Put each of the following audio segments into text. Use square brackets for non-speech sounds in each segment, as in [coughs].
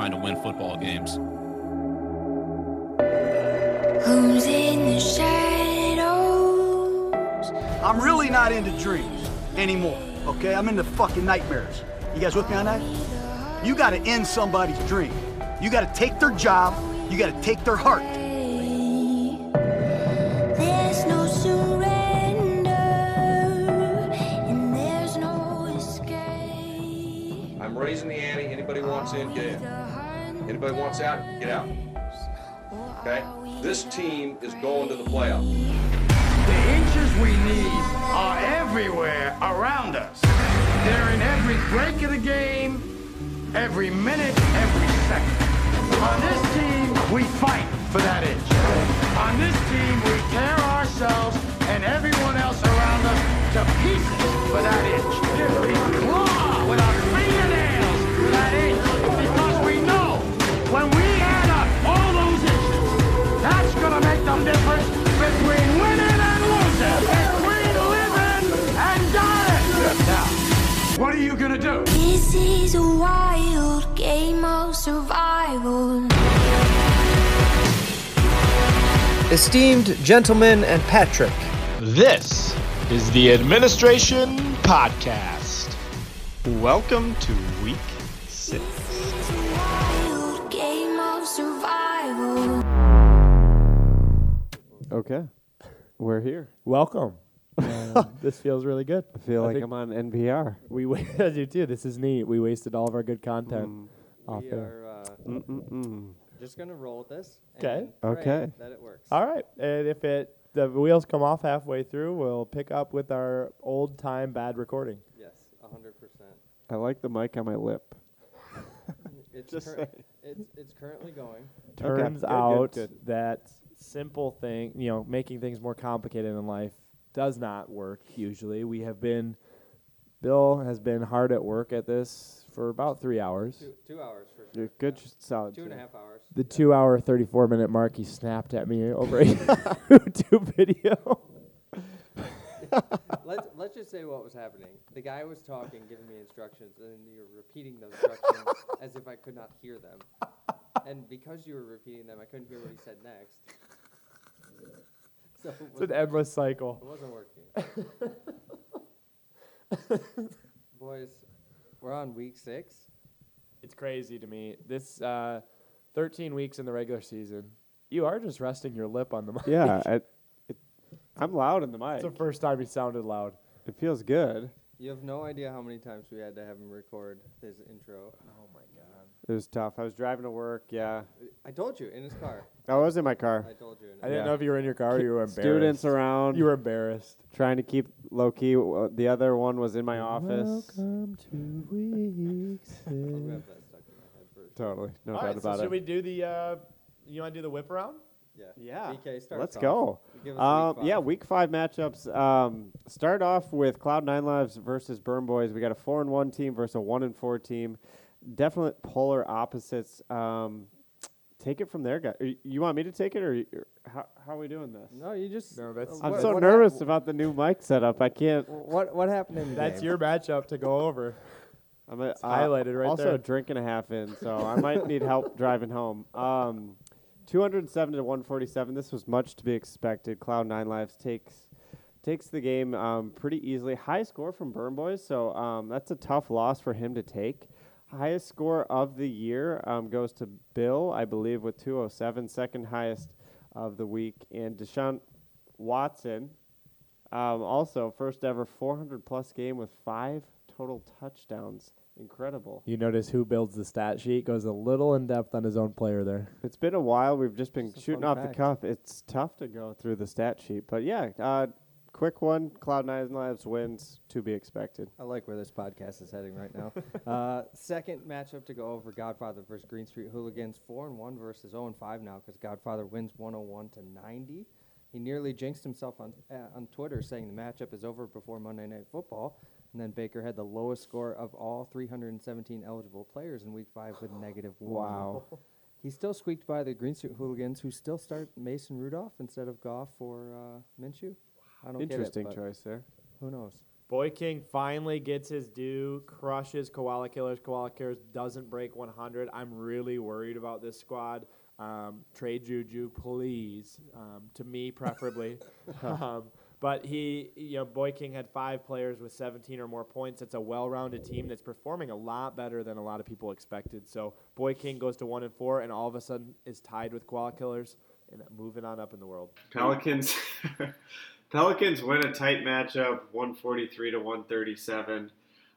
Trying to win football games. Who's in the shadows? I'm really not into dreams anymore, okay? I'm into fucking nightmares. You guys with me on that? You gotta end somebody's dream. You gotta take their job, you gotta take their heart. Anybody wants out, get out. Okay? This team is going to the playoffs. The inches we need are everywhere around us. They're in every break of the game, every minute, every second. On this team, we fight for that inch. On this team, we tear ourselves and everyone what are you gonna do? This is a wild game of survival. Esteemed gentlemen and Patrick, This is the Administration Podcast. Welcome to week six. It's a wild game of survival. Okay. We're here. Welcome. [laughs] This feels really good. I feel I like I'm on NPR. We wa- [laughs] I do too. This is neat. We wasted all of our good content Mm. off We there. are uh, just gonna roll with this. 'Kay. and pray Okay. That it works. All right, and if it the wheels come off halfway through, we'll pick up with our old time bad recording. Yes, hundred percent. I like the mic on my lip. [laughs] It's Just cur- it's it's currently going. Turns good, good, out good. that simple thing, you know, making things more complicated in life does not work usually. We have been Bill has been hard at work at this for about three hours. Two two hours for sure. good, Yeah. solid. Two and a half hours. The two hour, 34 minute mark, he snapped at me over a [laughs] YouTube video. [laughs] let's let's just say what was happening. The guy was talking, giving me instructions, and you're repeating those instructions [laughs] as if I could not hear them. And because you were repeating them, I couldn't hear what he said next. So it It's an wasn't, endless cycle. it wasn't working. [laughs] Boys, we're on week six. It's crazy to me. This uh, 13 weeks in the regular season, you are just resting your lip on the mic. Yeah, [laughs] I, it, I'm loud in the mic. it's the first time he sounded loud. It feels good. You have no idea how many times we had to have him record his intro. Oh my god. It was tough. I was driving to work. Yeah, I told you in his car. I was in my car. I told you. In I didn't Yeah. know if you were in your car or you were embarrassed. Students around. You were embarrassed. trying to keep low key. Uh, The other one was in my office. Welcome to week [laughs] I'll six. grab that stuck in my head first. Totally, no All doubt right, so about should it. we do the? Uh, you want to do the whip around? Yeah. Yeah. BK, start Let's us go. off. Give us Um, week five. yeah, week five matchups. Um, start off with Cloud Nine Lives versus Burn Boys. We got a four and one team versus a one and four team. Definite polar opposites. Um, take it from there, guys. You want me to take it, or, or how, how are we doing this? No, you just. No, that's- uh, I'm what- so what nervous hap- about the new mic setup. I can't. What what happened in the That's game? your matchup to go over. I'm a, highlighted right also there. a drink and a half in, so I might need help [laughs] driving home. Um, 207 to 147. This was much to be expected. Cloud Nine Lives takes takes the game um, pretty easily. High score from Burn Boys, so um, that's a tough loss for him to take. Highest score of the year um, goes to Bill, I believe, with 207. Second highest of the week, and Deshaun Watson, um, also first ever 400 plus game with five total touchdowns. Incredible. You notice who builds the stat sheet goes a little in depth on his own player there. It's been a while. We've just been Just shooting fun off the cuff. It's tough to go through the stat sheet, but yeah, uh, quick one. Cloud Nine Lives wins to be expected. I like where this podcast is heading right now. [laughs] uh, second matchup to go over Godfather versus Green Street Hooligans. Four and one versus zero and five now because Godfather wins 101 to 90. He nearly jinxed himself on uh, on Twitter saying the matchup is over before Monday Night Football. And then Baker had the lowest score of all 317 eligible players in Week Five with negative one. Wow. He still squeaked by the Green Street Hooligans, who still start Mason Rudolph instead of Goff or uh, Minshew. I don't Interesting get it, but choice there. Who knows? Boy King finally gets his due, crushes Koala Killers. Koala Killers doesn't break 100. I'm really worried about this squad. Um, trade Juju, please. Um, to me, preferably. [laughs] um, but he, you know, Boy King had five players with 17 or more points. It's a well-rounded team that's performing a lot better than a lot of people expected. So Boy King goes to one and four, and all of a sudden is tied with Koala Killers and moving on up in the world. Pelicans. [laughs] Pelicans win a tight matchup, 143 to 137.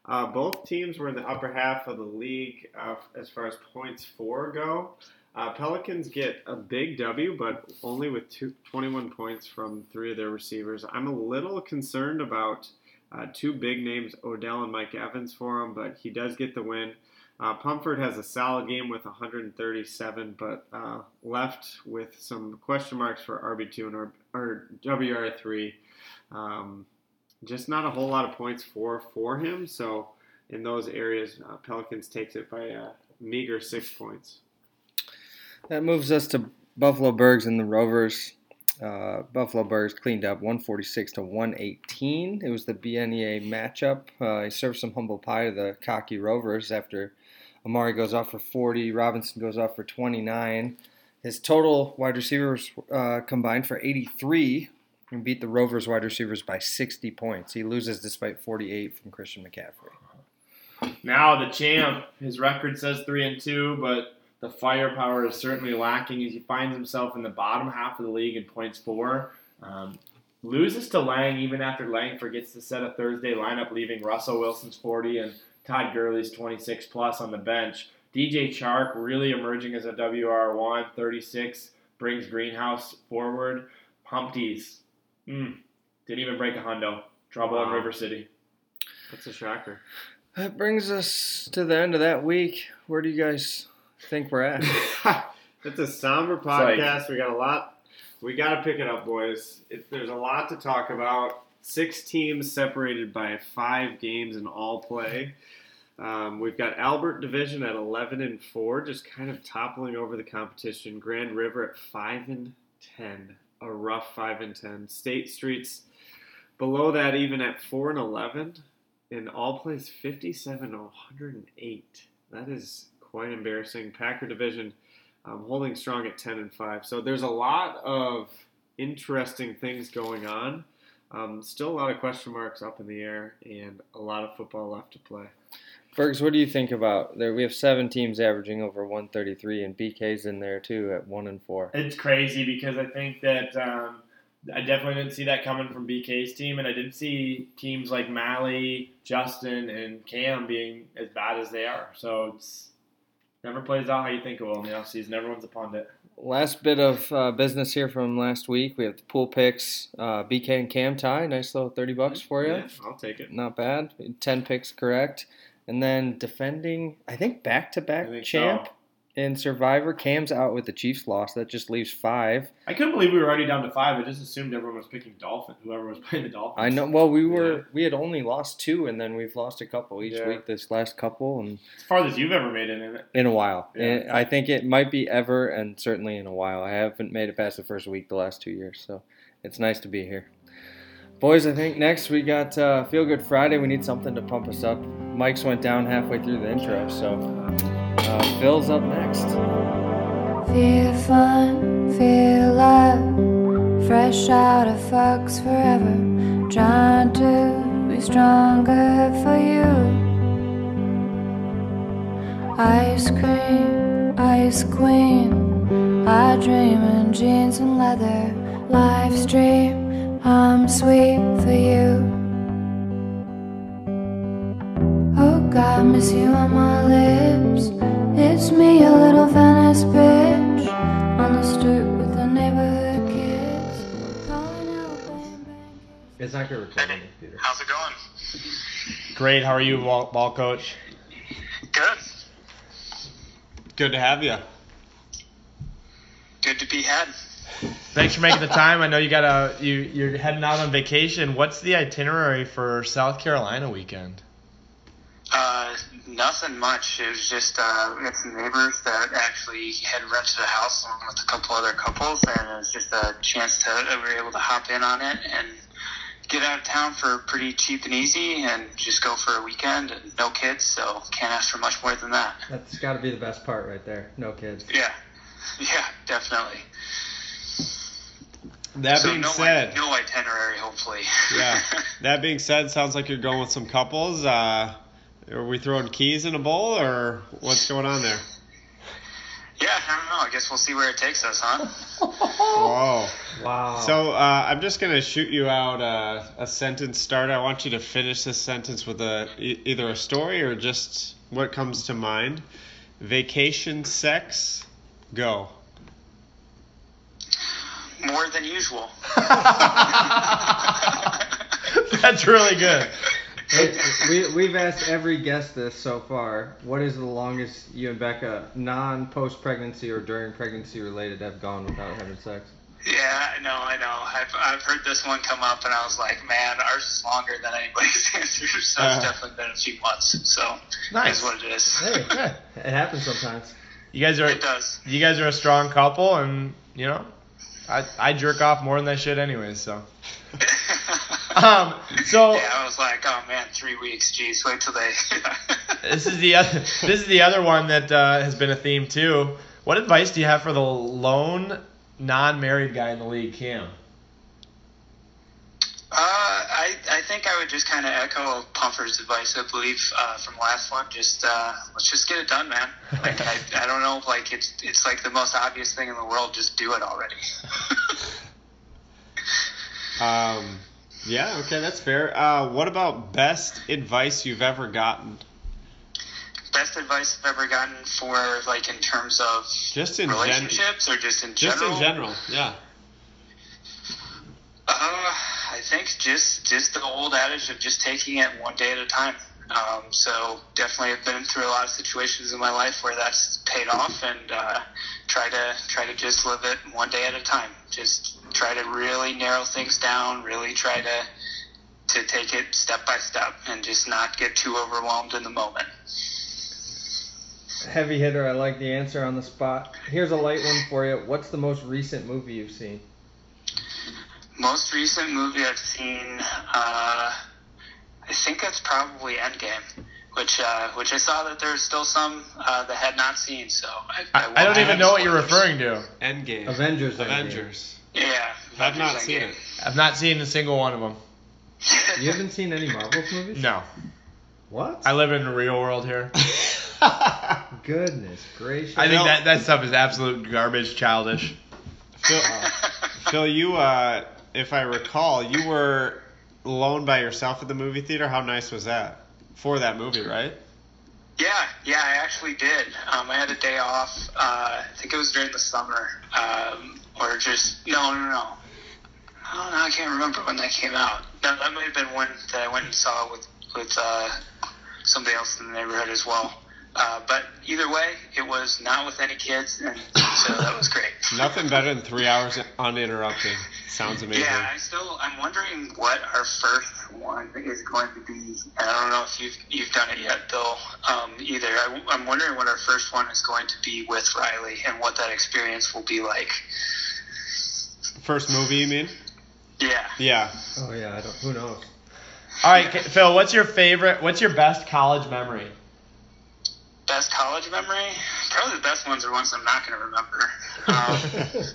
Uh, both teams were in the upper half of the league uh, as far as points for go. Uh, Pelicans get a big W, but only with two, 21 points from three of their receivers. I'm a little concerned about uh, two big names, Odell and Mike Evans, for him, but he does get the win. Uh, Pumford has a solid game with 137, but uh, left with some question marks for RB2 and or, or WR3. Um, just not a whole lot of points for for him. So in those areas, uh, Pelicans takes it by a meager six points. That moves us to Buffalo Bergs and the Rovers. Uh, Buffalo Bergs cleaned up 146 to 118. It was the BNEA matchup. Uh, he served some humble pie to the cocky Rovers after Amari goes off for 40, Robinson goes off for 29. His total wide receivers uh, combined for 83 and beat the Rovers wide receivers by 60 points. He loses despite 48 from Christian McCaffrey. Now the champ, his record says three and two, but the firepower is certainly lacking as he finds himself in the bottom half of the league in points for. Um, loses to Lang even after Lang forgets to set a Thursday lineup, leaving Russell Wilson's 40 and Todd Gurley's 26 plus on the bench. DJ Chark really emerging as a WR1, 36, brings Greenhouse forward. Humpties, mm, didn't even break a hundo. Trouble in River City. That's a shocker. That brings us to the end of that week. Where do you guys think we're at? [laughs] It's a somber like- podcast. we got a lot. We got to pick it up, boys. It, there's a lot to talk about. Six teams separated by five games in all play. Um, we've got Albert Division at 11 and four, just kind of toppling over the competition. Grand River at five and 10, a rough five and 10. State Streets below that, even at four and 11, in all plays 57 to 108. That is quite embarrassing. Packer Division um, holding strong at 10 and 5. So there's a lot of interesting things going on. Um, still a lot of question marks up in the air and a lot of football left to play. Bergs, what do you think about there? We have seven teams averaging over 133, and BK's in there too at one and four. It's crazy because I think that um, I definitely didn't see that coming from BK's team, and I didn't see teams like Mally, Justin, and Cam being as bad as they are. So it's never plays out how you think it will in the offseason. Everyone's a pundit. Last bit of uh, business here from last week. We have the pool picks. Uh, BK and Cam tie. Nice little 30 bucks for you. Yeah, I'll take it. Not bad. 10 picks correct. And then defending, I think back to back champ so. In Survivor. Cam's out with the Chiefs loss. That just leaves five. I couldn't believe we were already down to five. I just assumed everyone was picking Dolphin, whoever was playing the Dolphins. I know. Well, we were we had only lost two, and then we've lost a couple each Yeah. week. This last couple, and As far as you've ever made it in it. in a while. Yeah. I think it might be ever, and certainly in a while. I haven't made it past the first week the last two years, so it's nice to be here. Boys, I think next we got uh, Feel Good Friday. We need something to pump us up. Mike's went down halfway through the intro, so uh, Phil's up next. Feel fun, feel love, fresh out of Fox forever. Trying to be stronger for you. Ice cream, ice queen. I dream in jeans and leather. Live stream, I'm sweet for you. God, miss you on my lips. It's me, a little Venice bitch, on the stoop with the neighborhood kids. Calling out bang bang. It's not good recording, Peter. How's it going? Great. How are you, ball, ball coach? Good. Good to have you. Good to be had. Thanks for making the time. I know you got a you you're heading out on vacation. What's the itinerary for South Carolina weekend? Uh, nothing much. It was just uh, we had some neighbors that actually had rented a house along with a couple other couples, and it was just a chance to that we were able to hop in on it and get out of town for pretty cheap and easy, and just go for a weekend. And no kids, so can't ask for much more than that. That's got to be the best part right there. No kids. Yeah, [laughs] yeah, definitely. That so being no, said, no itinerary, hopefully. yeah. [laughs] That being said, sounds like you're going with some couples. Uh, are we throwing keys in a bowl, or what's going on there? Yeah, I don't know. I guess we'll see where it takes us, huh? [laughs] Whoa. Wow. So uh, I'm just gonna shoot you out uh, a sentence starter. I want you to finish this sentence with a e- either a story or just what comes to mind. Vacation sex, go. More than usual. [laughs] [laughs] That's really good. Hey, we, we've asked every guest this so far. What is the longest you and Becca, non post pregnancy or during pregnancy related, have gone without having sex? Yeah, I know, I know. I've, I've heard this one come up, and I was like, man, ours is longer than anybody's [laughs] answer, so Uh-huh. it's definitely been a few months. So Nice. is what it is. Hey, [laughs] it happens sometimes. You guys are It does. you guys are a strong couple, and you know, I I jerk off more than I should anyways. So. [laughs] [laughs] Um. So. Yeah, I was like, oh man, three weeks. Jeez, wait till they. [laughs] This is the other. This is the other one that uh, has been a theme too. What advice do you have for the lone non-married guy in the league, Cam? Uh, I, I think I would just kind of echo Pumper's advice, I believe, uh, from last one. Just uh, let's just get it done, man. Like I, [laughs] I don't know, like it's it's like the most obvious thing in the world. Just do it already. Um, yeah, okay, that's fair. Uh, what about best advice you've ever gotten? Best advice I've ever gotten for like in terms of Just in gen- relationships or just in general. Just in general, yeah. Uh, I think just just the old adage of just taking it one day at a time. Um, so definitely, I've been through a lot of situations in my life where that's paid off, and uh, try to try to just live it one day at a time. Just try to really narrow things down. Really try to to take it step by step, and just not get too overwhelmed in the moment. Heavy hitter, I like the answer on the spot. Here's a light one for you. What's the most recent movie you've seen? Most recent movie I've seen, uh, I think that's probably Endgame, which uh, which I saw that there's still some uh, that had not seen. So I, I, I don't even know what you're referring to. Endgame. Avengers. Endgame. Avengers. Yeah, I've not seen it. I've not seen a single one of them. [laughs] You haven't seen any Marvel movies? No. What? I live in the real world here. [laughs] Goodness gracious. I think that, that stuff is absolute garbage, childish. Phil, Phil, you, uh, if I recall, you were alone by yourself at the movie theater. How nice was that? For that movie, right? Yeah, yeah, I actually did. Um, I had a day off. Uh, I think it was during the summer, um, or just no, no, no. I don't know. I can't remember when that came out. That, that might have been one that I went and saw with with uh, somebody else in the neighborhood as well. Uh, but either way, it was not with any kids, and so that was great. [laughs] Nothing better than three hours uninterrupted. Sounds amazing. Yeah, I still I'm wondering what our first one is going to be. And I don't know if you've you've done it yet, Bill. Um, either I, I'm wondering what our first one is going to be with Riley and what that experience will be like. First movie, you mean? Yeah. Yeah. Oh yeah, I don't. Who knows? All right, Phil, what's your favorite? What's your best college memory? Best college memory? Probably the best ones are ones I'm not going to remember. Um, [laughs]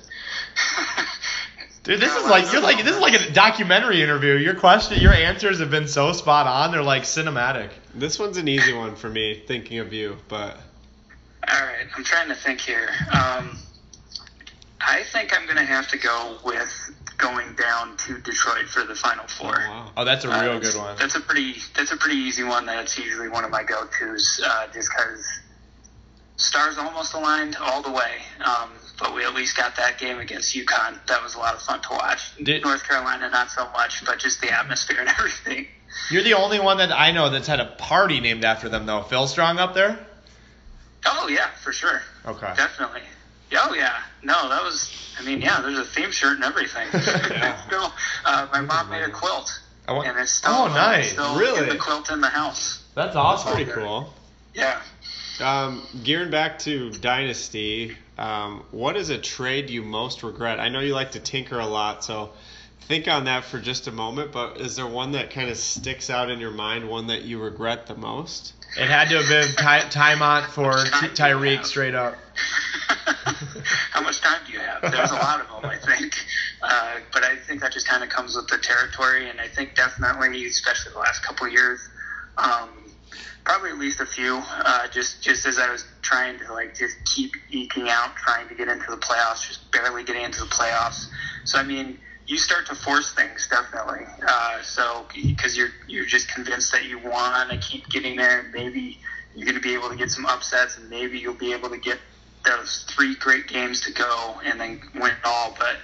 Dude, this is like you're like this is like a documentary interview. Your question, your answers have been so spot on. They're like cinematic. This one's an easy one for me, thinking of you, but All right, I'm trying to think here. Um, I think I'm going to have to go with going down to Detroit for the Final Four. Oh, that's a Uh, real that's- good one. That's a pretty that's a pretty easy one. That's usually one of my go tos, uh, just because stars almost aligned all the way. Um, but we at least got that game against UConn. That was a lot of fun to watch. Did- North Carolina, not so much, but just the atmosphere and [laughs] everything. You're the only one that I know that's had a party named after them, though. Phil Strong up there? Oh yeah, for sure. Okay. Definitely. Oh yeah. No, that was. I mean, yeah. There's a theme shirt and everything. [laughs] Still, uh, my mom made a quilt, want- and it's still, Oh, nice. still Really? in the quilt in the house. That's That's pretty cool. Yeah. Um, gearing back to Dynasty, um, what is a trade you most regret? I know you like to tinker a lot, so think on that for just a moment. But is there one that kind of sticks out in your mind, one that you regret the most? It had to have been Ty- Tymont for Ty- Tyreek straight up. [laughs] How much time do you have? There's a lot of them, I think. Uh, but I think that just kind of comes with the territory, and I think definitely, especially the last couple of years, um, probably at least a few. Uh, just just as I was trying to like just keep eking out, trying to get into the playoffs, just barely getting into the playoffs. So I mean, you start to force things definitely. Uh, so because you're you're just convinced that you want to keep getting there, and maybe you're going to be able to get some upsets, and maybe you'll be able to get those three great games to go and then win it all. But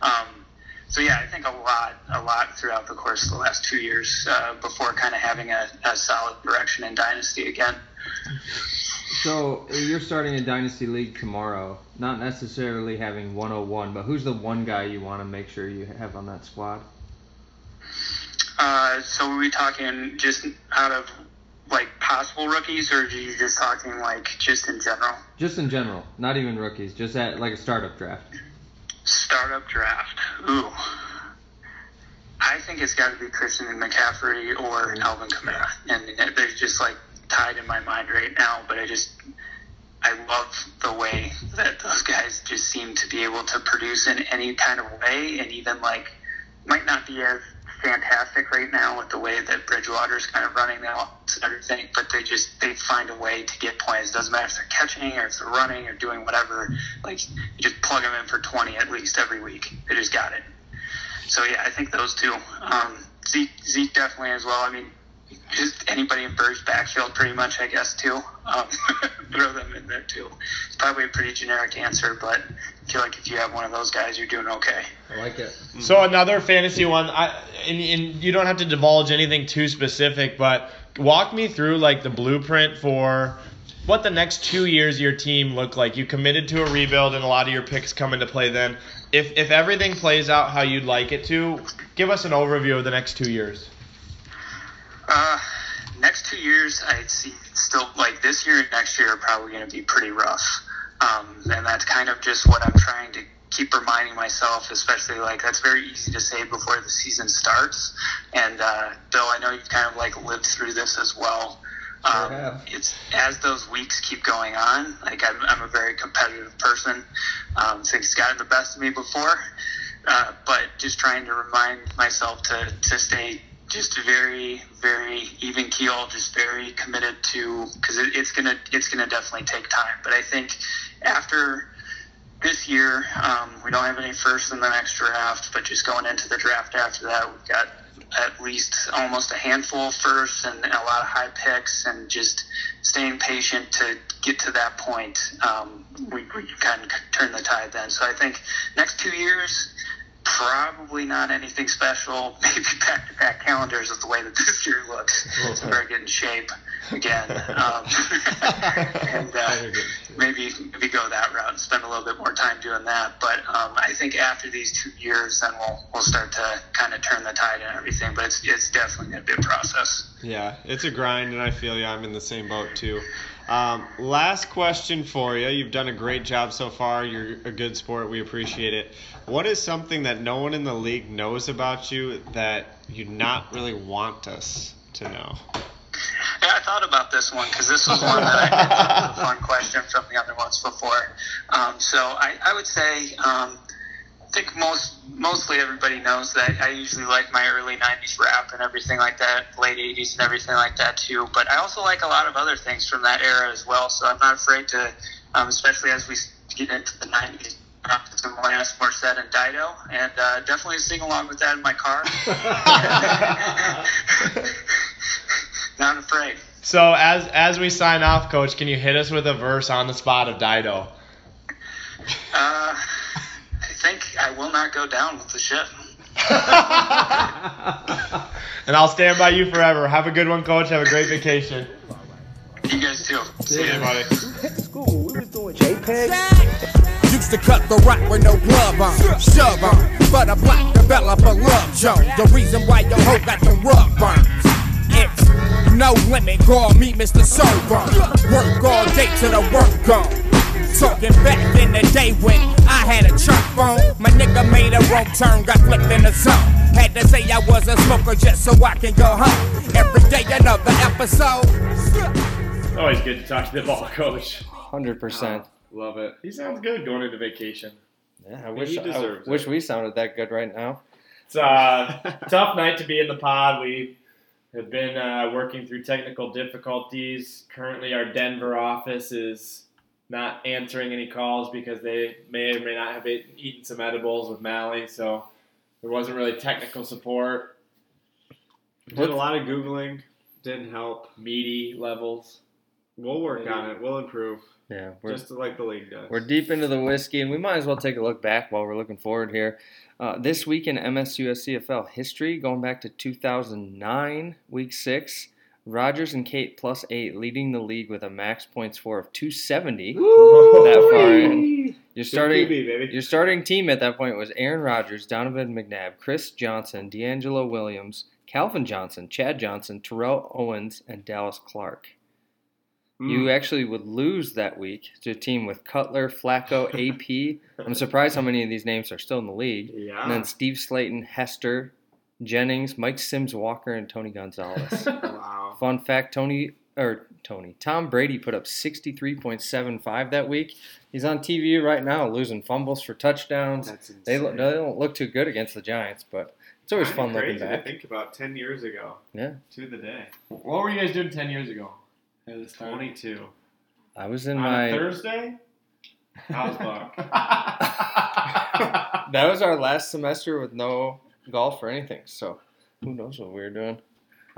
um, so yeah, I think a lot, a lot throughout the course of the last two years uh, before kind of having a, a solid direction in dynasty again. So you're starting a dynasty league tomorrow. Not necessarily having 101, but who's the one guy you want to make sure you have on that squad? Uh, so are we talking just out of like possible rookies, or are you just talking like just in general? Just in general, not even rookies, just at like a startup draft. Startup draft. Ooh. I think it's got to be Christian McCaffrey or Alvin Kamara, and they're just like tied in my mind right now. But I just, I love the way that those guys just seem to be able to produce in any kind of way, and even like might not be as fantastic right now with the way that Bridgewater's kind of running the and everything, but they just they find a way to get points. Doesn't matter if they're catching or if they're running or doing whatever. Like you just plug them in for twenty at least every week. They just got it. So yeah, I think those two. Um, Zeke, Zeke definitely as well. I mean, just anybody in Bird's backfield, pretty much, I guess too. Um, [laughs] throw them in there too. It's probably a pretty generic answer, but I feel like if you have one of those guys, you're doing okay. I like it. So another fantasy one, I, and, and you don't have to divulge anything too specific, but walk me through like the blueprint for what the next two years of your team look like. You committed to a rebuild, and a lot of your picks come into play then. If if everything plays out how you'd like it to, give us an overview of the next two years. Uh, next two years, I see still like this year and next year are probably going to be pretty rough. Um, and that's kind of just what I'm trying to keep reminding myself, especially like that's very easy to say before the season starts. And uh, Bill, I know you've kind of like lived through this as well. Um, it's as those weeks keep going on. Like I'm, I'm a very competitive person. Um, so it's gotten the best of me before, uh, but just trying to remind myself to to stay just very very even keel, just very committed to because it, it's gonna it's gonna definitely take time. But I think after this year, um, we don't have any first in the next draft, but just going into the draft after that, we've got at least almost a handful of firsts and a lot of high picks, and just staying patient to get to that point. Um, we, we kind of turn the tide then. So I think next two years, probably not anything special. [laughs] Maybe back to back calendars is the way that this year looks. So better get in shape again. Um, [laughs] and uh, maybe maybe go that route and spend a little bit more time doing that. But um, I think after these two years, then we'll we'll start to kind of turn the tide and everything. But it's it's definitely going to be a process. Yeah, it's a grind, and I feel you. I'm in the same boat too. Um, last question for you. You've done a great job so far. You're a good sport. We appreciate it. What is something that no one in the league knows about you that you not really want us to know? Yeah, I thought about this one because this was one that I had [laughs] a fun question from the other ones before. Um, so I, I would say um, think most mostly everybody knows that I usually like my early '90s rap and everything like that, late '80s and everything like that too. But I also like a lot of other things from that era as well. So I'm not afraid to, um, especially as we get into the '90s. uh, Some Alanis Morissette and Dido, and uh, definitely sing along with that in my car. [laughs] Not afraid. So as as we sign off, Coach, can you hit us with a verse on the spot of Dido? Uh, think I will not go down with the ship. [laughs] And I'll stand by you forever. Have a good one, Coach. Have a great vacation. You guys too. See you, buddy. Used to cut the rock with no glove on, shove on. But a black developer love Joe. The reason why your hoe got the rub burns. It's no limit, call me Mr. Sober. Work all day till the work gone. Talking back in the day when I had a chunk phone. My nigga made a wrong turn, got flipped in the zone. Had to say I was a smoker just so I can go home. Every day another episode. Always good to talk to the ball coach. Hundred percent. Love it. He sounds good going into vacation. Yeah, I He wish I deserves it. wish we sounded that good right now. It's a [laughs] tough night to be in the pod. We have been uh, working through technical difficulties. Currently, our Denver office is not answering any calls because they may or may not have eaten some edibles with Mally. So there wasn't really technical support. Did a lot of googling. Didn't help. Meaty levels. We'll work on it. We'll improve. Yeah, we're, Just like the league does. we're deep into the whiskey, and we might as well take a look back while we're looking forward here. Uh, this week in MSUS CFL history, going back to 2009, week six, Rogers and Kate plus eight, leading the league with a max points for of 270. That far in. Your starting, QB, your starting team at that point was Aaron Rodgers, Donovan McNabb, Chris Johnson, DeAngelo Williams, Calvin Johnson, Chad Johnson, Terrell Owens, and Dallas Clark. You actually would lose that week to a team with Cutler, Flacco, [laughs] AP. I'm surprised how many of these names are still in the league. Yeah. And then Steve Slaton, Hester, Jennings, Mike Sims Walker, and Tony Gonzalez. [laughs] wow. Fun fact: Tony or Tony Tom Brady put up 63.75 that week. He's on TV right now, losing fumbles for touchdowns. That's They, insane. they don't look too good against the Giants, but it's always Kinda fun looking crazy back. To think about ten years ago. Yeah. To the day. What were you guys doing 10 years ago? At this time? Twenty-two. I was in On my. Thursday? How's [laughs] Buck? That was our last semester with no golf or anything. So who knows what we were doing?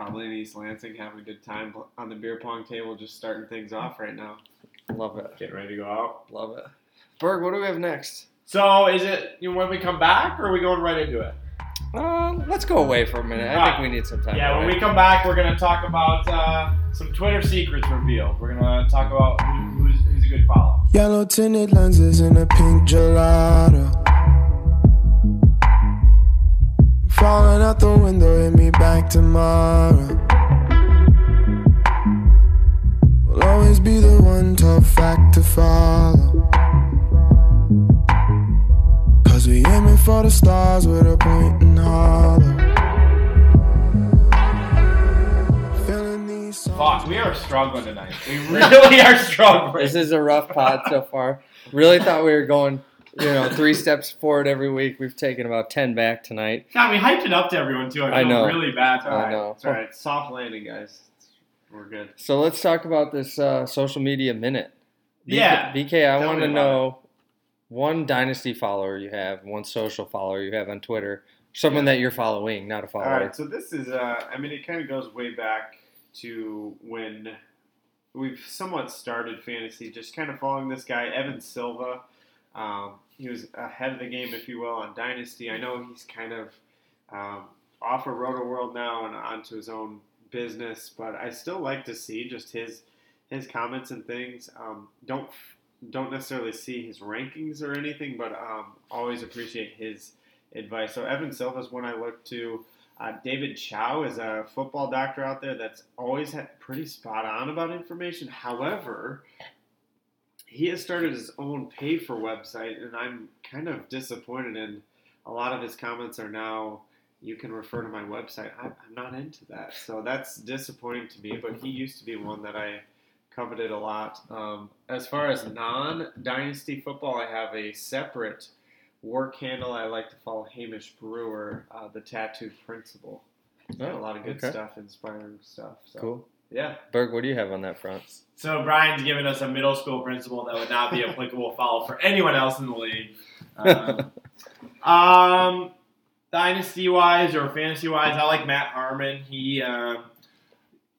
Probably in East Lansing, having a good time on the beer pong table, just starting things off right now. Love it. Getting ready to go out. Love it. Berg, what do we have next? So is it you know, when we come back, or are we going right into it? Uh, let's go away for a minute. I think we need some time. Yeah, when we come back, we're gonna talk about uh, some Twitter secrets revealed. We're gonna talk about who, who's, who's a good follow. Yellow tinted lenses and a pink gelato. Falling out the window, hit me back tomorrow. Will always be the one tough fact to follow. Cause we aiming for the stars with a point and hollow. Feeling these songs. Fox, we are struggling tonight. We [laughs] really are struggling. This is a rough pod so far. Really thought we were going, you know, three steps forward every week. We've taken about ten back tonight. God, we hyped it up to everyone too. I, I know. really bad. I know. It's all right. Soft landing, guys. We're good. So let's talk about this uh, social media minute. BK, Yeah. BK, I want to know one dynasty follower you have, one social follower you have on Twitter, someone that you're following, not a follower. All right, so this is, uh, I mean, it kind of goes way back to when we've somewhat started fantasy, just kind of following this guy, Evan Silva. Um, he was ahead of the game, if you will, on Dynasty. I know he's kind of um, off of Roto World now and onto his own business, but I still like to see just his his comments and things. Um, don't don't necessarily see his rankings or anything, but um, always appreciate his advice. So Evan Silva is one I look to. Uh, David Chao is a football doctor out there that's always pretty spot on about information. However, he has started his own pay for website, and I'm kind of disappointed in a lot of his comments are now you can refer to my website. I'm, I'm not into that, so that's disappointing to me. But he used to be one that I coveted a lot. Um, as far as non dynasty football, I have a separate work handle. I like to follow Hamish Brewer, uh, the tattooed principal. He's a lot of good okay. stuff, inspiring stuff. So. Cool. Yeah. Berg, what do you have on that front? So Brian's given us a middle school principle that would not be [laughs] applicable follow for anyone else in the league. [laughs] Um, um, dynasty wise or fantasy wise, I like Matt Harmon. He um,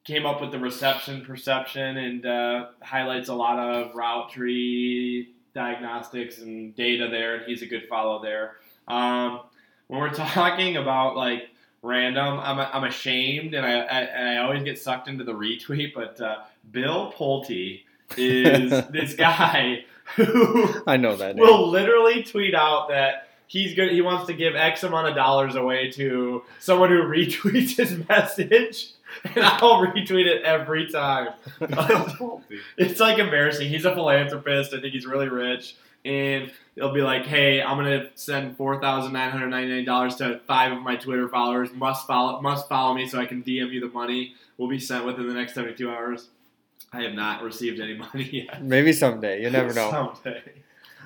came up with the reception perception and uh, highlights a lot of route tree diagnostics and data there, and he's a good follow there. Um, when we're [laughs] talking about like random, I'm, I'm ashamed, and I, I, I always get sucked into the retweet, but uh, Bill Pulte is [laughs] this guy who I know that. name. will literally tweet out that he's good. He wants to give X amount of dollars away to someone who [laughs] retweets his message, and I'll retweet it every time. [laughs] it's like embarrassing. He's a philanthropist. I think he's really rich, and he'll be like, "Hey, I'm gonna send four thousand nine hundred ninety nine dollars to five of my Twitter followers. Must follow, must follow me so I can DM you the money. Will be sent within the next seventy two hours." I have not received any [laughs] money yet. Maybe someday. You never know. Someday.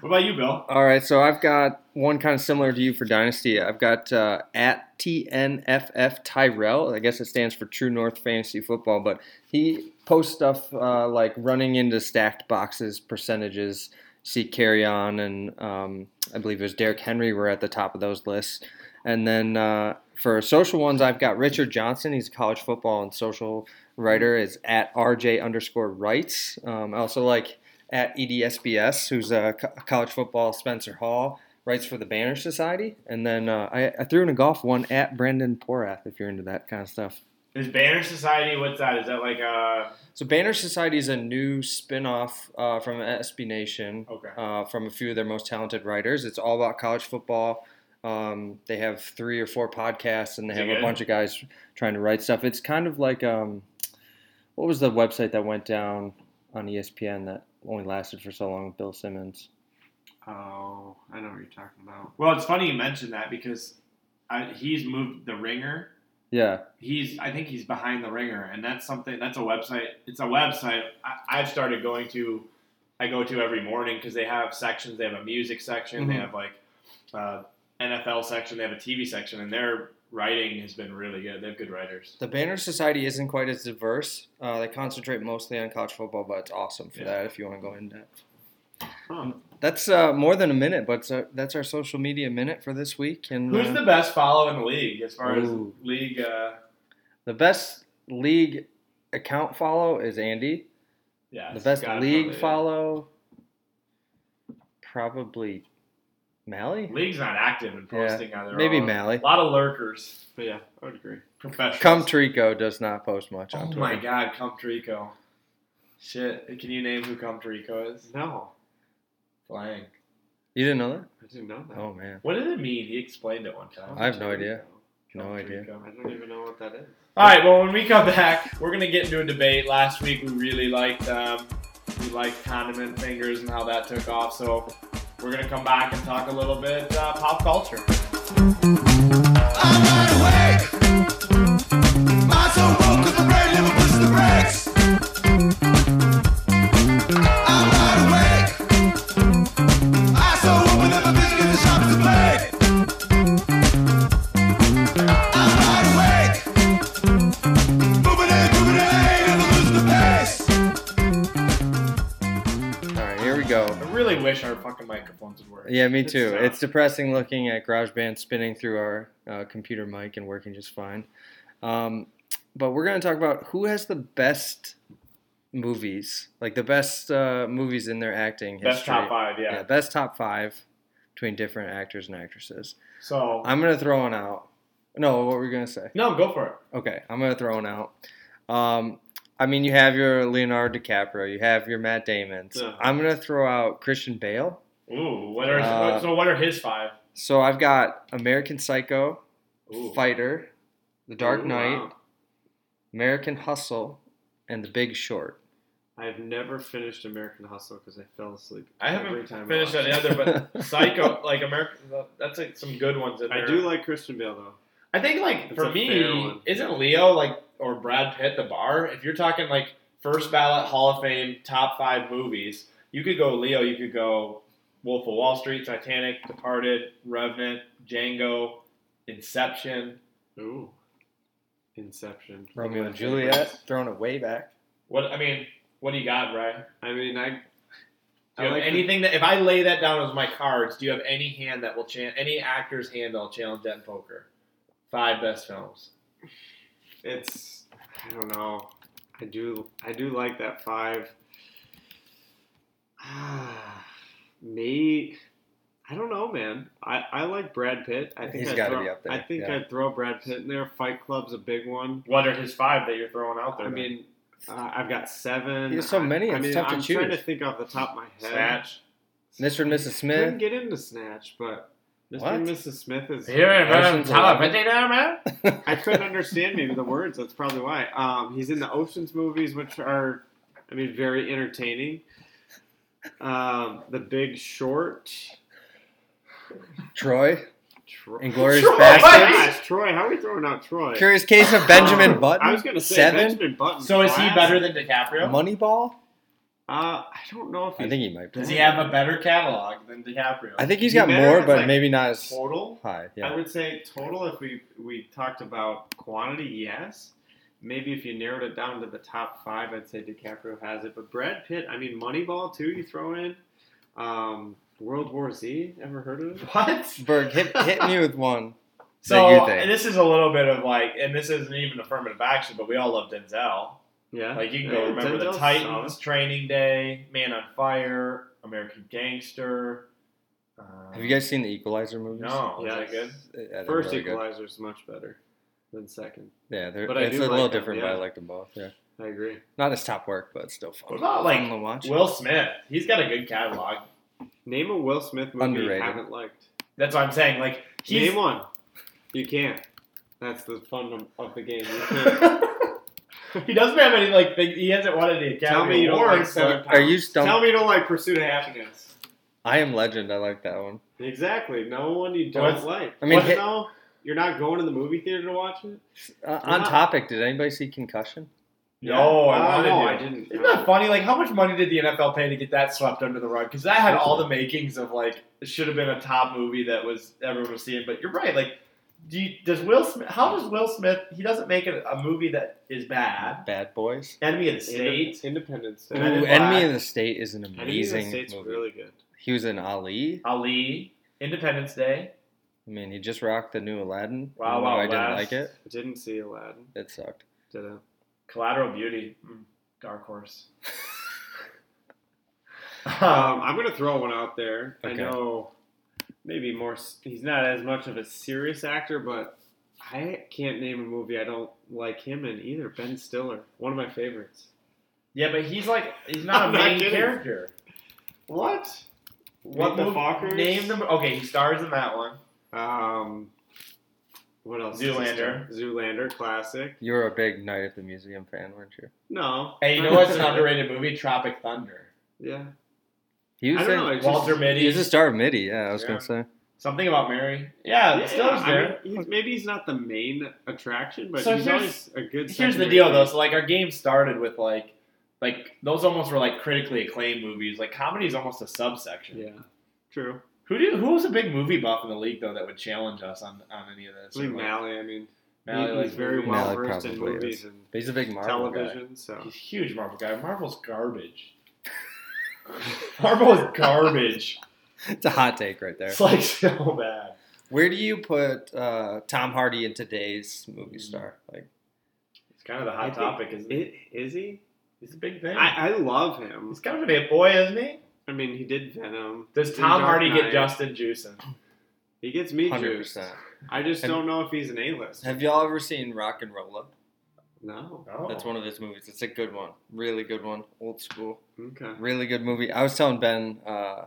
What about you, Bill? All right, so I've got one kind of similar to you for Dynasty. I've got uh, at TNFF Tyrell. I guess it stands for True North Fantasy Football, but he posts stuff uh, like running into stacked boxes, percentages. See carry on, and um, I believe it was Derrick Henry were at the top of those lists. And then uh, for social ones, I've got Richard Johnson. He's a college football and social writer. Is at RJ underscore writes. Um, I also like at EDSBS, who's a co- college football Spencer Hall, writes for the Banner Society. And then uh, I, I threw in a golf one at Brendan Porath, if you're into that kind of stuff. Is Banner Society? What's that? Is that like a So Banner Society is a new spin-off uh, from SB Nation Okay. uh, from a few of their most talented writers. It's all about college football. Um, they have three or four podcasts, and they have a bunch of guys trying to write stuff. It's kind of like um, what was the website that went down on ESPN that only lasted for so long with Bill Simmons? Oh, I know what you're talking about. Well, it's funny you mentioned that because I, he's moved the Ringer. Yeah, He's, I think he's behind the Ringer, and that's something. That's a website. It's a website I, I've started going to. I go to every morning because they have sections. They have a music section. They Mhm. have like uh, NFL section. They have a TV section, and their writing has been really good. They have good writers. the Banner Society isn't quite as diverse. Uh, they concentrate mostly on college football, but it's awesome for Yeah. that if you want to go in depth. That's uh, more than a minute, but uh, that's our social media minute for this week. And Who's uh, the best follow in the league as far Ooh. as league? Uh, The best league account follow is Andy. yeah, the best league probably- follow, probably Mally. League's not active in Yeah, posting on their maybe own. Mally. A lot of lurkers. But yeah, I would agree. Professional. Come Trico does not post much on Oh Twitter. my God, Come Trico. Shit, can you name who Come Trico is? No, Flying. You didn't know that? I didn't know that. Oh man, What did it mean? He explained it one time. I have no idea. No idea. Trico. I don't even know what that is. All right. Well, when we come back, we're gonna get into a debate. Last week we really liked um, we liked condiment fingers and how that took off. So we're gonna come back and talk a little bit uh, pop culture. Work. Yeah, me It's, too. uh, It's depressing looking at GarageBand spinning through our uh, computer mic and working just fine. Um, but we're going to talk about who has the best movies, like the best uh, movies in their acting Best top five, yeah. best top five between different actors and actresses. So I'm going to throw one out. No, what were you going to say? no, go for it. Okay, I'm gonna throw one out. Um, I mean, you have your Leonardo DiCaprio, you have your Matt Damon. Uh-huh. I'm gonna throw out Christian Bale. Ooh, what are Uh, so? What are his five? So I've got American Psycho, Ooh. Fighter, The Dark Ooh, Knight, wow. American Hustle, and The Big Short. I've never finished American Hustle because I fell asleep. I haven't time finished any other, but [laughs] Psycho, like American, that's like some good ones in there. I do like Christian Bale though. I think like It's for me, isn't Leo like or Brad Pitt the bar? If you're talking like first ballot Hall of Fame top five movies, you could go Leo, you could go Wolf of Wall Street, Titanic, Departed, Revenant, Django, Inception. Ooh, Inception. Romeo and Juliet, throwing it way back. What I mean, what do you got, Brian? I mean, I. Do I have like the- anything that if I lay that down as my cards, do you have any hand that will challenge any actor's hand that'll challenge that in poker? Five best films. It's I don't know. I do. I do like that five. [sighs] Ah. Me, I don't know, man. I, I like Brad Pitt. I think He's I'd gotta throw, be up there, I think yeah. I'd throw Brad Pitt in there. Fight Club's a big one. What are his five that you're throwing out there? I then? mean, uh, I've got seven. There's so many, I, it's mean, tough to I'm trying to think off the top of my head. Snatch. Mr. and Mrs. Smith. Couldn't get into Snatch, but Mr. What? and Mrs. Smith is. Here, man, Ocean's top Eleven. 50 there, man. [laughs] I couldn't understand maybe the words. That's probably why. Um, he's in the Ocean's movies, which are, I mean, very entertaining. Um, the Big Short. Troy. Troy. Inglorious Troy! Bastards. Troy, how are we throwing out Troy? Curious Case of Benjamin [sighs] Button. I was gonna say Seven. Benjamin Button. So is he classic. better than DiCaprio? Moneyball. Uh, I don't know if I he's think he might be. Does he have a better catalog than DiCaprio? I think he's He got better more, has, but like, maybe not as total. high. Yeah. I would say total. If we we talked about quantity, yes. Maybe if you narrowed it down to the top five, I'd say DiCaprio has it. But Brad Pitt, I mean, Moneyball too. You throw in um, World War Z. Ever heard of it? [laughs] What? Berg, hit, hit me with one. [laughs] So you think. and this is a little bit of like, and this isn't even affirmative action, but we all love Denzel. Yeah. Like you can Yeah, go remember the Titans, solid. Training Day, Man on Fire, American Gangster. Uh, Have you guys seen the Equalizer movies? No, is Yes. that good? First really. Equalizer is much better than second. Yeah, they're, But it's do a like little them, different, yeah. but I like them both. Yeah, I agree. not his top work, but still fun. What about like fun to watch. Will Smith? He's got a good catalog. Name a Will Smith movie Underrated. you haven't liked. That's what I'm saying. Like he's Name one. You can't. That's the fun of- of the game. You can't. [laughs] [laughs] he doesn't have any like thing, he hasn't won any Academy Tell me you don't like Awards. Seven but- Are you Pounds. stumped? Tell me you don't like Pursuit of Happiness. I am Legend. I like that one. Exactly. No one you don't What's- like. I mean, What, hit- no? You're not going to the movie theater to watch it? Uh, on Yeah. topic, did anybody see Concussion? No, I Uh, wanted no, to. I didn't. Isn't that funny? Like, how much money did the NFL pay to get that swept under the rug? Because that had all the makings of like it should have been a top movie that was everyone was seeing. But you're right. Like, do you, does Will Smith? How does Will Smith? He doesn't make it a movie that is bad. Bad Boys. Enemy of the State. Inde- Independence Day. Ooh, Men Enemy of the State is an Enemy of the amazing State's movie. really good. He was in Ali. Ali. Independence Day. I mean, he just rocked the new Aladdin. Wow, wow, I didn't West. like it. I didn't see Aladdin. It sucked. Did I? Collateral Beauty. Mm, dark horse. [laughs] Um, I'm going to throw one out there. I know maybe more. He's not as much of a serious actor, but I can't name a movie I don't like him in either. Ben Stiller, one of my favorites. Yeah, but he's like he's not a [laughs] I'm not main kidding. character. What? What Meet the movie? Fockers? Name them. Okay, he stars in that one. Um, what else? Zoolander. Zoolander, classic. You were a big Night at the Museum fan, weren't you? No. Hey, you know what's an underrated movie? Tropic Thunder. Yeah. He was I don't in, know. it's Walter just- Mitty. He was a star of Mitty. Yeah, I was Yeah. gonna say. Something about Mary. Yeah, Yeah, Stiller's I there. mean, he's, maybe he's not the main attraction, but So he's here's- always a good. Here's the secondary deal, though. So like our game started with like, like those almost were like critically acclaimed movies. Like comedy is almost a subsection. Yeah, true. Who do who was a big movie buff in the league though that would challenge us on, on any of this? I think Or, like, Mally. I mean, Mally he, likes he's very movies. well Mally versed in movies is. and he's a big Marvel guy. television. So He's a huge Marvel guy. Marvel's garbage. [laughs] Marvel is garbage. It's a hot take right there. It's like so bad. Where do you put uh, Tom Hardy in today's movie star? Like, It's kind of the I hot think- topic, isn't it? it, is he? He's a big thing. I, I love him. He's kind of an it boy, isn't he? I mean, he did Venom. Does did Tom Dark Hardy Knight. get Justin Juicing? He gets me hundred juiced. percent. I just And- don't know if he's an A-list. Have y'all ever seen RocknRolla? No. Oh. That's one of his movies. It's a good one, really good one, old school, Okay. really good movie. I was telling Ben uh,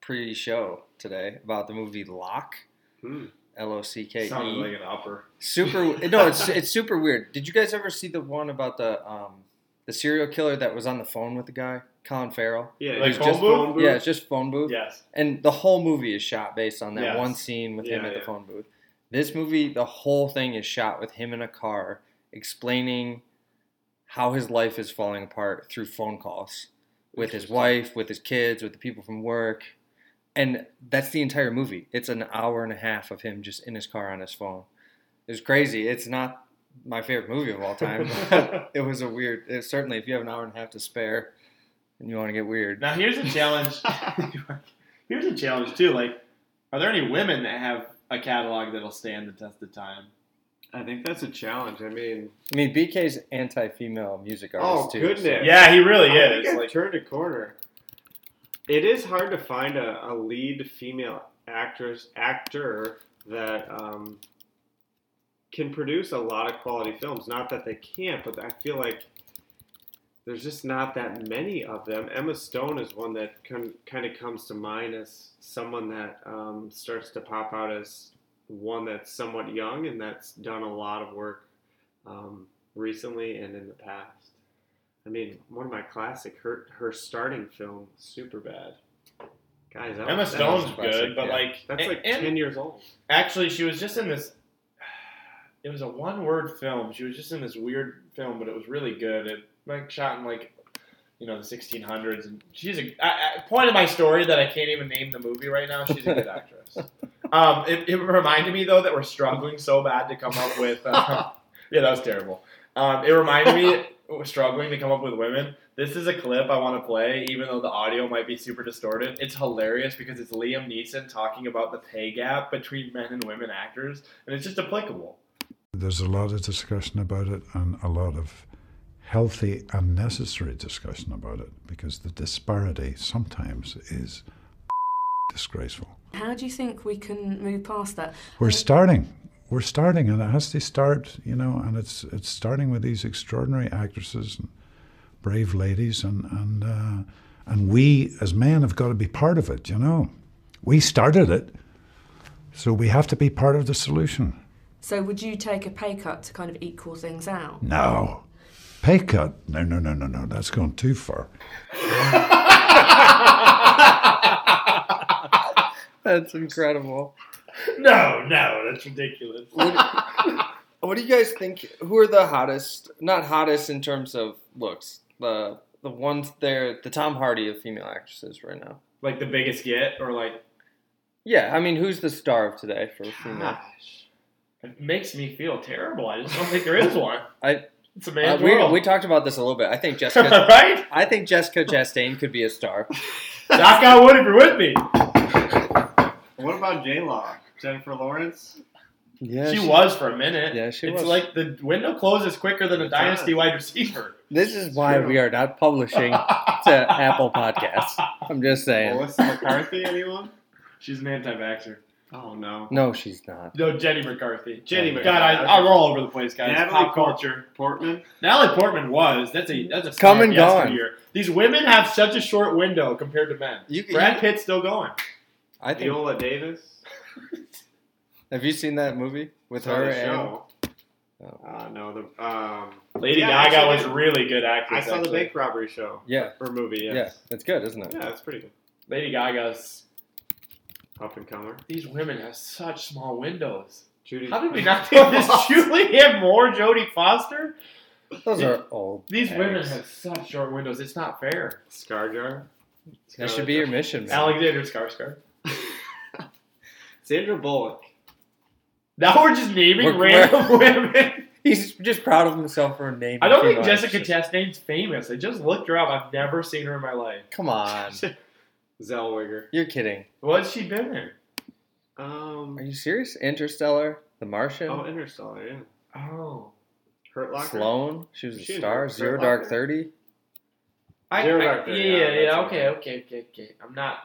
pre-show today about the movie Lock, Hmm. L O C K Sounded E. like an upper. Super. No, it's [laughs] it's super weird. Did you guys ever see the one about the um the serial killer that was on the phone with the guy, Colin Farrell? Yeah, Like phone just booth? phone booth. Yeah, it's just phone booth. Yes. And the whole movie is shot based on that Yes. one scene with him Yeah, at the phone booth. This movie, the whole thing is shot with him in a car explaining how his life is falling apart through phone calls with his wife, with his kids, with the people from work. And that's the entire movie. It's an hour and a half of him just in his car on his phone. It was crazy. It's not my favorite movie of all time. [laughs] [laughs] it was a weird. It, certainly, if you have an hour and a half to spare and you want to get weird, Now here's a challenge. [laughs] here's a challenge too. Like, are there any women that have a catalog that'll stand the test of time? I think that's a challenge. I mean, I mean, BK's anti-female music oh artist too. goodness, so- Yeah, he really I is, Think like- turned a corner. It is hard to find a, a lead female actress actor that um, can produce a lot of quality films. Not that they can't, but I feel like there's just not that many of them. Emma Stone is one that kind of comes to mind as someone that um, starts to pop out as one that's somewhat young and that's done a lot of work um, recently and in the past. I mean, one of my classic her her starting film, Super Bad. Guys, Emma Stone's good, but yeah. like that's and- like ten years old. Actually, she was just in this. It was a one-word film. She was just in this weird film, but it was really good. It like shot in like, you know, the 1600s, and she's a I, I, point of my story that I can't even name the movie right now. She's a good actress. [laughs] Um, it, it reminded me though that we're struggling so bad to come up with. Uh, [laughs] yeah, that was terrible. Um, it reminded me we're struggling to come up with women. This is a clip I want to play, even though the audio might be super distorted. It's hilarious because it's Liam Neeson talking about the pay gap between men and women actors, and it's just applicable. There's a lot of discussion about it and a lot of healthy and necessary discussion about it because the disparity sometimes is [laughs] disgraceful. How do you think we can move past that? We're starting. We're starting, and it has to start, you know, and it's it's starting with these extraordinary actresses and brave ladies, and and uh, and we as men have got to be part of it, you know. We started it, so we have to be part of the solution. So, would you take a pay cut to kind of equal things out? No, pay cut. No, no, no, no, no. That's gone too far. That's incredible. No, no, that's ridiculous. What do you guys think? Who are the hottest? Not hottest in terms of looks. The the ones there, the Tom Hardy of female actresses right now. Like the biggest get, or like Yeah, I mean, who's the star of today for female? Gosh, it makes me feel terrible. I just don't think there is one. [laughs] I. It's a Uh, man's we, world. we talked about this a little bit. I think [laughs] Jessica. Right? I think Jessica Chastain could be a star. [laughs] Knock out wood if you're with me. What about J Law? Jennifer Lawrence? Yeah, she, was for a minute. Yeah, she it's was. like the window closes quicker than a dynasty wide receiver. This is why we are not publishing to Apple Podcasts. I'm just saying. Melissa McCarthy? Anyone? She's an anti-vaxxer. Oh no. No, she's not. No, Jenny McCarthy. Jenny God, McCarthy. I, I'm all over the place, guys. Natalie Pop Port- culture. Portman. Natalie Portman was. That's a that's a Come star and of gone. yesteryear. These women have such a short window compared to men. You- Brad you- Pitt's still going. I think. Viola Davis. [laughs] Have you seen that movie with her the and? show. Uh, no, the um, Lady yeah, Gaga actually, was a really good actress. I saw the bank robbery show. Yeah. Or movie. Yes. Yeah, that's good, isn't it? Yeah, that's pretty good. Lady Gaga's. Up and comer. These women have such small windows. Judy. How did we [laughs] not think this? Julianne Moore, Jodie Foster. Those are old. These hags. women have such short windows. It's not fair. Scarjar. That should be your mission, man. Alexander Skarsgård. [laughs] Sandra Bullock. Now we're just naming We're- random [laughs] women. He's just proud of himself for naming. I don't think female Jessica. Chastain's famous. I just looked her up. I've never seen her in my life. Come on, Zellweger. you're kidding. What's she been in? Um. Are you serious? Interstellar, The Martian, Oh, Interstellar. Yeah. Oh. Hurt Locker. Sloane. She was a She in star. Hurt Zero Locker? Dark Thirty. I, Zero I- Dark yeah, Thirty, yeah, yeah, yeah. that's Okay, okay. okay, okay, okay. I'm not.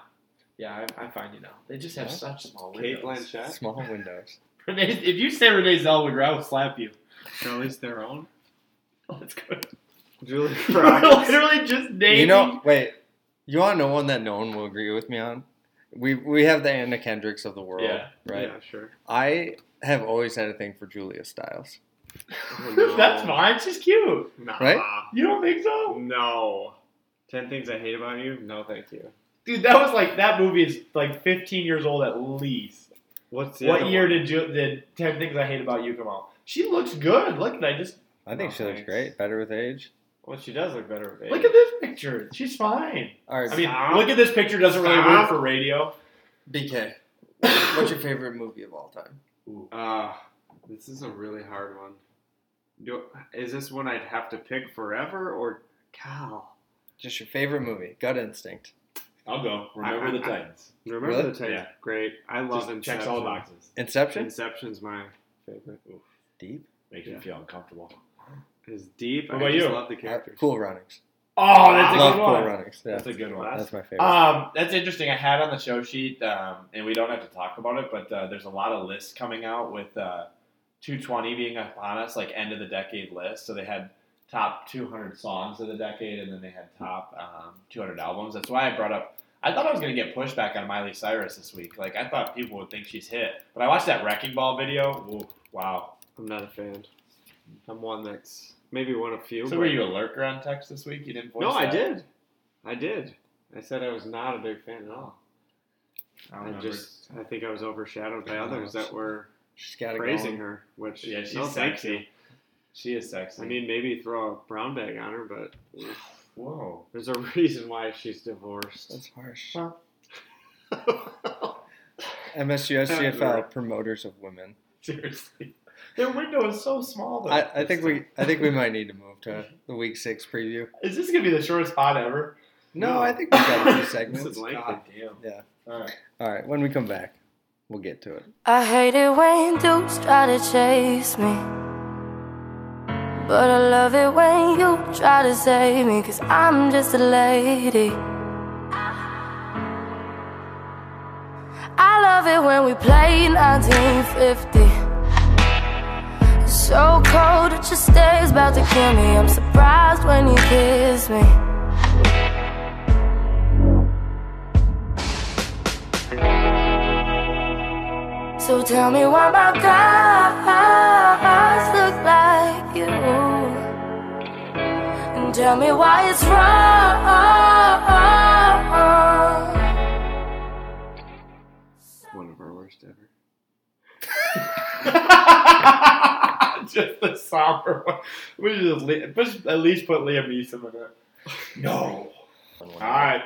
Yeah, I, I find you know They just have Yeah. such small Kate windows. Blanchett. Small windows. [laughs] Renee, if you say Renee Zellweger, I will slap you. Charlize Theron. [laughs] That's good. Julia [laughs] We're Roberts. literally just naming. You know, wait. You want to know one that no one will agree with me on? We we have the Anna Kendricks of the world, Yeah. right? Yeah, sure. I have always had a thing for Julia Stiles. Oh, [laughs] no. That's fine. She's cute. Nah. Right? You don't think so? No. Ten things I hate about you? No, thank you. Dude, that was like that movie is like 15 years old at least. What's the What year one? did you, did 10 Things I Hate About You come out? She looks good. Look at I just I think Oh, she looks great. Better with age. Well, she does look better. with look at this picture. She's fine. All right, I mean, Stop. look at this picture. Doesn't really work Stop. for radio. BK. [laughs] What's your favorite movie of all time? Uh, this is a really hard one. Do, is this one I'd have to pick forever or Cal? Just your favorite movie. Gut instinct. I'll go. Remember I- the I- Titans. Remember Really? the Titans? Yeah. Great. I love Just Inception. checks all the boxes. Inception. Inception's my favorite. Oof. Deep. Makes me feel uncomfortable. Is deep. What I about just you? love the characters. Cool Runnings. Oh, that's a Love good Cool one. Runnings. Yeah. That's a good one. That's my favorite. Um, that's interesting. I had on the show sheet, um, and we don't have to talk about it, but uh, there's a lot of lists coming out with uh, 220 being upon us, like end of the decade list. So they had top 200 songs of the decade, and then they had top um, 200 albums. That's why I brought up. I thought I was going to get pushback on Miley Cyrus this week. Like I thought people would think she's hit, but I watched that Wrecking Ball video. Ooh, wow. I'm not a fan. I'm one that's maybe one of few. So were you a lurker on text this week? You didn't voice No, I did. I did. I said I was not a big fan at all. I I, just, I think I was overshadowed by others that were She's got it praising her, which Yeah, she's no, thank sexy. you. She is sexy. I mean, maybe throw a brown bag on her, but [sighs] whoa, there's a reason why she's divorced. That's harsh. Well, MSU SCFL [laughs] promoters of women. seriously, their window is so small. Though. I, I think we I think we might need to move to the week six preview. Is this gonna be the shortest pod ever? No, I think we've got a few [laughs] segments. This is lengthy. God damn. Yeah. All right. All right. When we come back, we'll get to it. I hate it when dudes try to chase me. But I love it when you try to save me, cause I'm just a lady. I love it when we play 1950. So cold, it just stays about to kill me. I'm surprised when you kiss me. So tell me why my guys look like you. And tell me why it's wrong. Just the somber one. We should just, just at least put Liam Neeson in it. No. All right.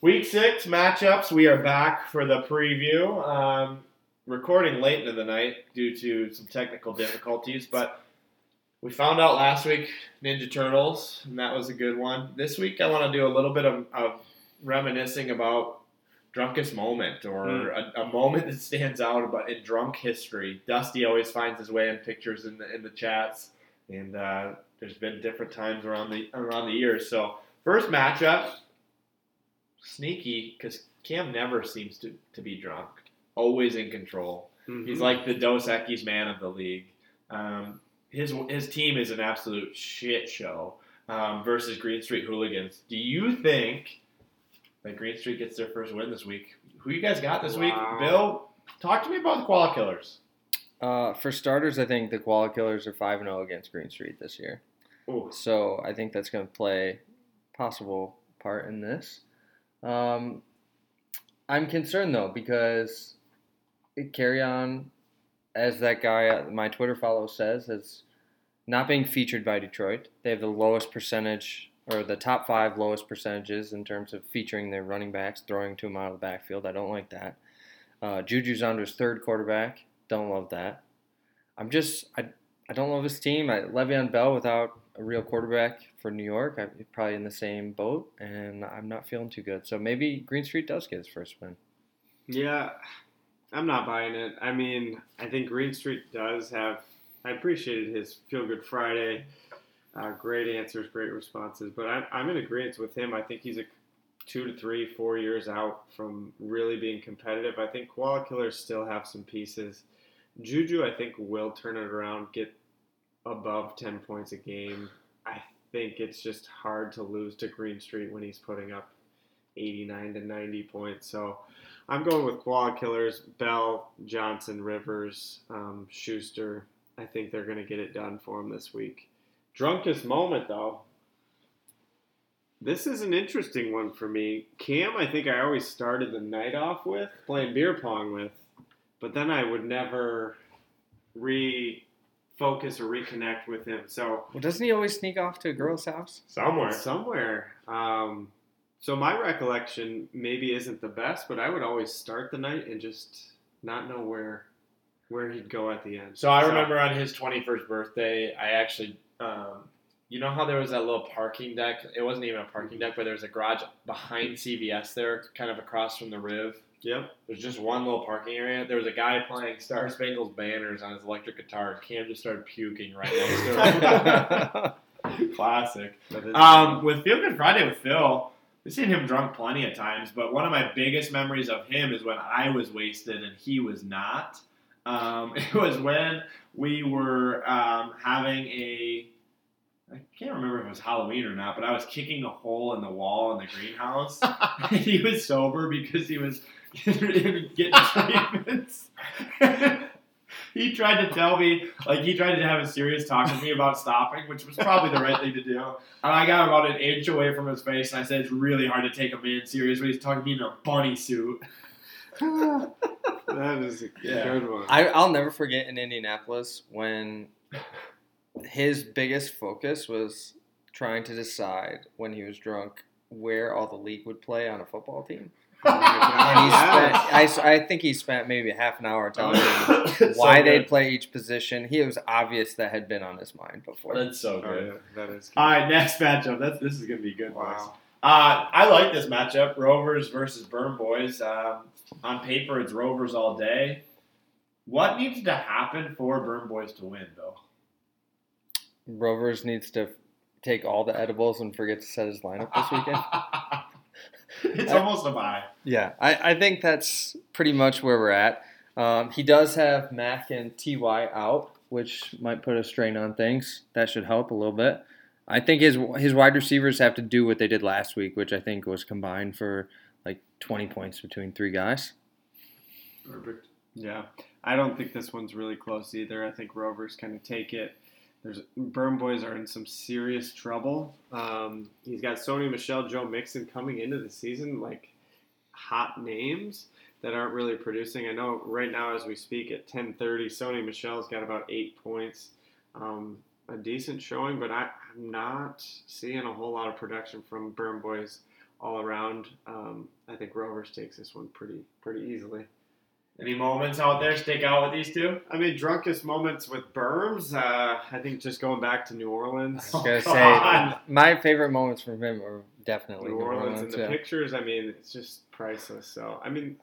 Week six matchups. We are back for the preview. Um, recording late into the night due to some technical difficulties, but we found out last week Ninja Turtles, and that was a good one. This week, I want to do a little bit of, of reminiscing about drunkest moment or Hmm. a, a moment that stands out about in drunk history. Dusty always finds his way in pictures in the in the chats, and uh, there's been different times around the around the years. So first matchup, sneaky because Cam never seems to, to be drunk, always in control. He's Mhm. like the Dos Equis man of the league. Um, his his team is an absolute shit show um, versus Green Street Hooligans. Do you think that Green Street gets their first win this week? Who you guys got this Wow. week? Bill, talk to me about the Koala Killers. Uh, for starters, I think the Koala Killers are five and zero against Green Street this year. Ooh. So I think that's going to play possible part in this. Um, I'm concerned though because it Kerryon as that guy uh, my Twitter follow says is not being featured by Detroit. They have the lowest percentage or the top five lowest percentages in terms of featuring their running backs throwing to them out of the backfield. I don't like that. Uh, Juju's his third quarterback. Don't love that. I'm just I I don't love his team. I, Le'Veon Bell without a real quarterback for New York, I'm probably in the same boat, and I'm not feeling too good. So maybe Green Street does get his first win. Yeah, I'm not buying it. I mean, I think Green Street does have. I appreciated his Feel Good Friday. Uh, great answers, great responses. But I'm, I'm in agreement with him. I think he's a two to three, four years out from really being competitive. I think Koala Killers still have some pieces. Juju, I think, will turn it around, get above 10 points a game. I think it's just hard to lose to Green Street when he's putting up 89 to 90 points. So I'm going with Koala Killers, Bell, Johnson, Rivers, um, Schuster. I think they're going to get it done for him this week. Drunkest moment, though. This is an interesting one for me. Cam, I think I always started the night off with, playing beer pong with, but then I would never refocus or reconnect with him. So Well, doesn't he always sneak off to a girl's house? Somewhere. Somewhere. Um, so my recollection maybe isn't the best, but I would always start the night and just not know where where he'd go at the end. So I remember on his 21st birthday, I actually um, You know how there was that little parking deck? It wasn't even a parking deck, but there was a garage behind CVS there, kind of across from the Riv. Yep. There's just one little parking area. There was a guy playing Star Spangled Banners on his electric guitar. Cam just started puking right next to him. [laughs] Classic. Um, with Feel Good Friday with Phil, we've seen him drunk plenty of times, but one of my biggest memories of him is when I was wasted and he was not. Um, [laughs] it was when we were um, having a I can't remember if it was Halloween or not, but I was kicking a hole in the wall in the greenhouse. [laughs] [laughs] he was sober because he was getting treatments. he tried to tell me, like, he tried to have a serious talk with me about stopping, which was probably the right thing to do. And I got about an inch away from his face, and I said, It's really hard to take a man serious when he's talking to me in a bunny suit. [laughs] that is a Yeah. good one. I, I'll never forget in Indianapolis when his biggest focus was trying to decide when he was drunk where all the league would play on a football team. Oh [laughs] and he spent, I, s- I think he spent maybe half an hour telling me [laughs] why So they'd play each position. He it was obvious that had been on his mind before. That's so Oh, good. yeah, that is. All right, next matchup. That's this is gonna be good. Wow. Uh, I like this matchup: Rovers versus Burn Boys. Um, on paper, it's Rovers all day. What needs to happen for Burn Boys to win, though? Rovers needs to take all the edibles and forget to set his lineup this weekend. [laughs] It's almost a bye. Yeah, I, I think that's pretty much where we're at. Um, he does have Mac and Ty out, which might put a strain on things. That should help a little bit. I think his his wide receivers have to do what they did last week, which I think was combined for 20 points between three guys. Perfect. Yeah, I don't think this one's really close either. I think Rovers kind of take it. There's Burn Boys are in some serious trouble. Um, he's got Sony Michel, Joe Mixon coming into the season like hot names that aren't really producing. I know right now as we speak at 10:30, Sony Michel's got about eight points, um, a decent showing, but I, I'm not seeing a whole lot of production from Burn Boys all around. Um, I think Rovers takes this one pretty pretty easily. Any moments out there stick out with these two? I mean, drunkest moments with Berms. Uh, I think just going back to New Orleans. I was gonna [laughs] say my favorite moments from him are definitely New New Orleans Orleans, and the yeah. pictures. I mean, it's just priceless. So I mean,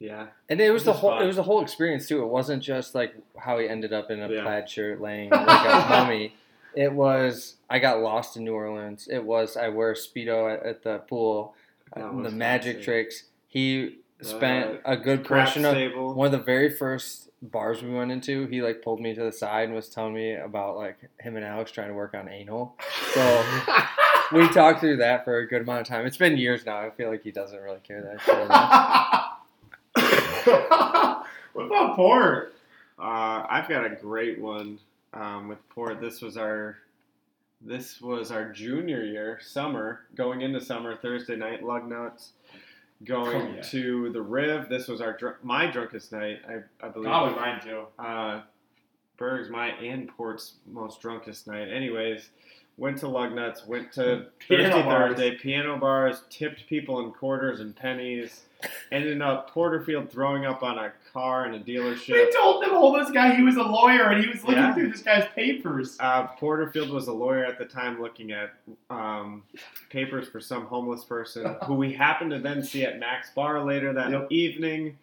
yeah. And it was the whole fun. it was the whole experience too. It wasn't just like how he ended up in a Yeah. plaid shirt laying [laughs] like a mummy. It was I got lost in New Orleans. It was I wear a speedo at, at the pool. Uh, the magic tricks. He spent Uh, a good portion of stable. one of the very first bars we went into. He like pulled me to the side and was telling me about like him and Alex trying to work on anal. So [laughs] we talked through that for a good amount of time. It's been years now. I feel like he doesn't really care that [laughs] what about Port? Uh, I've got a great one um, with Port. This was our this was our junior year, summer, going into summer, Thursday night, lug nuts, going Oh, yeah. to the Riv. This was our dr- my drunkest night, I, I believe. Probably mine too. Uh, Berg's my and Port's most drunkest night. Anyways, went to lug nuts, went to bars. Thursday, piano bars, tipped people in quarters and pennies. Ended up Porterfield throwing up on a car in a dealership. They told the this guy he was a lawyer and he was looking Yeah. through this guy's papers. Uh, Porterfield was a lawyer at the time looking at um, papers for some homeless person [laughs] who we happened to then see at Mac's Bar later that evening.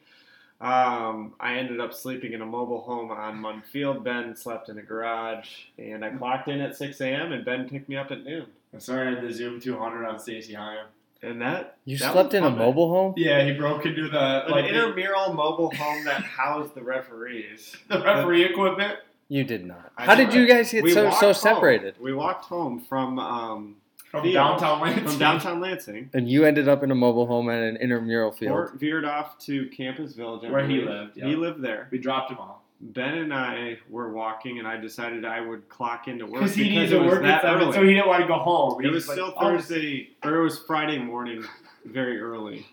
Um, I ended up sleeping in a mobile home on Munn Field. Ben slept in a garage, and I clocked in at 6 a.m. and Ben picked me up at noon. I had the Zoom 200 on Stacy Hyam. And that You that slept in a fun. mobile home? Yeah, he broke into the An like the, intramural mobile home that housed the referees. [laughs] the referee equipment. You did not. I How did swear. you guys get We so walked so home. separated? We walked home from um, From Theo- downtown Lansing. From downtown Lansing. And you ended up in a mobile home at an intramural field. Port veered off to Campus Village. Where he lived, yeah. He lived there. We dropped him off. Ben and I were walking, and I decided I would clock into work Because he needed it to was work that early. so he didn't want to go home. It was like, still Thursday, or it was Friday morning, [laughs] very early.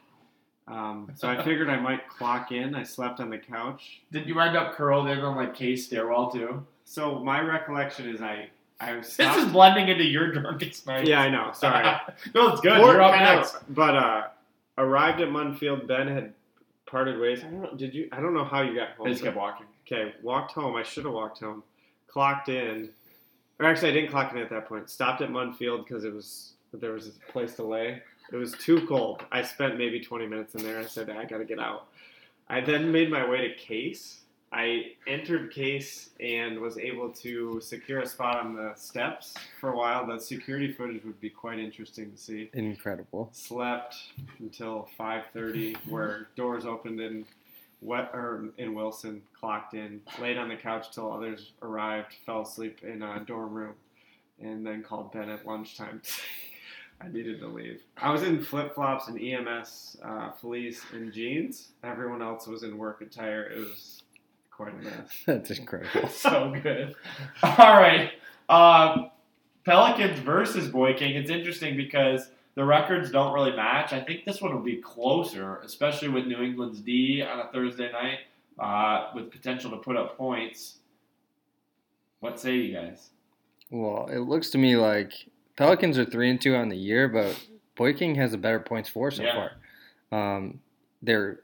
Um, so I figured I might clock in. I slept on the couch. Did you end up curled in on like Kay's stairwell too? So my recollection is I I was This is blending into your drunkest night. Yeah, I know. Sorry. [laughs] no, it's good. Port You're up next. But uh, arrived at Munn Field. Ben had parted ways. I don't know. Did you? I don't know how you got home. I just kept walking. Okay, walked home. I should have walked home. Clocked in. Or actually, I didn't clock in at that point. Stopped at Munn Field because it was there was a place to lay. It was too cold. I spent maybe 20 minutes in there. I said I got to get out. I then made my way to Case. I entered Case and was able to secure a spot on the steps for a while. The security footage would be quite interesting to see. Incredible. Slept until 5:30, where doors opened in Wet or in Wilson. Clocked in, laid on the couch till others arrived. Fell asleep in a dorm room, and then called Ben at lunchtime. [laughs] I needed to leave. I was in flip flops and EMS uh, fleece and jeans. Everyone else was in work attire. It was quite a mess. [laughs] That's incredible. [laughs] so good. All right. Uh, Pelicans versus Boy King. It's interesting because the records don't really match. I think this one will be closer, especially with New England's D on a Thursday night uh, with potential to put up points. What say you guys? Well, it looks to me like Pelicans are three and two on the year, but Boy King has a better points for so Yeah. far. Um, they're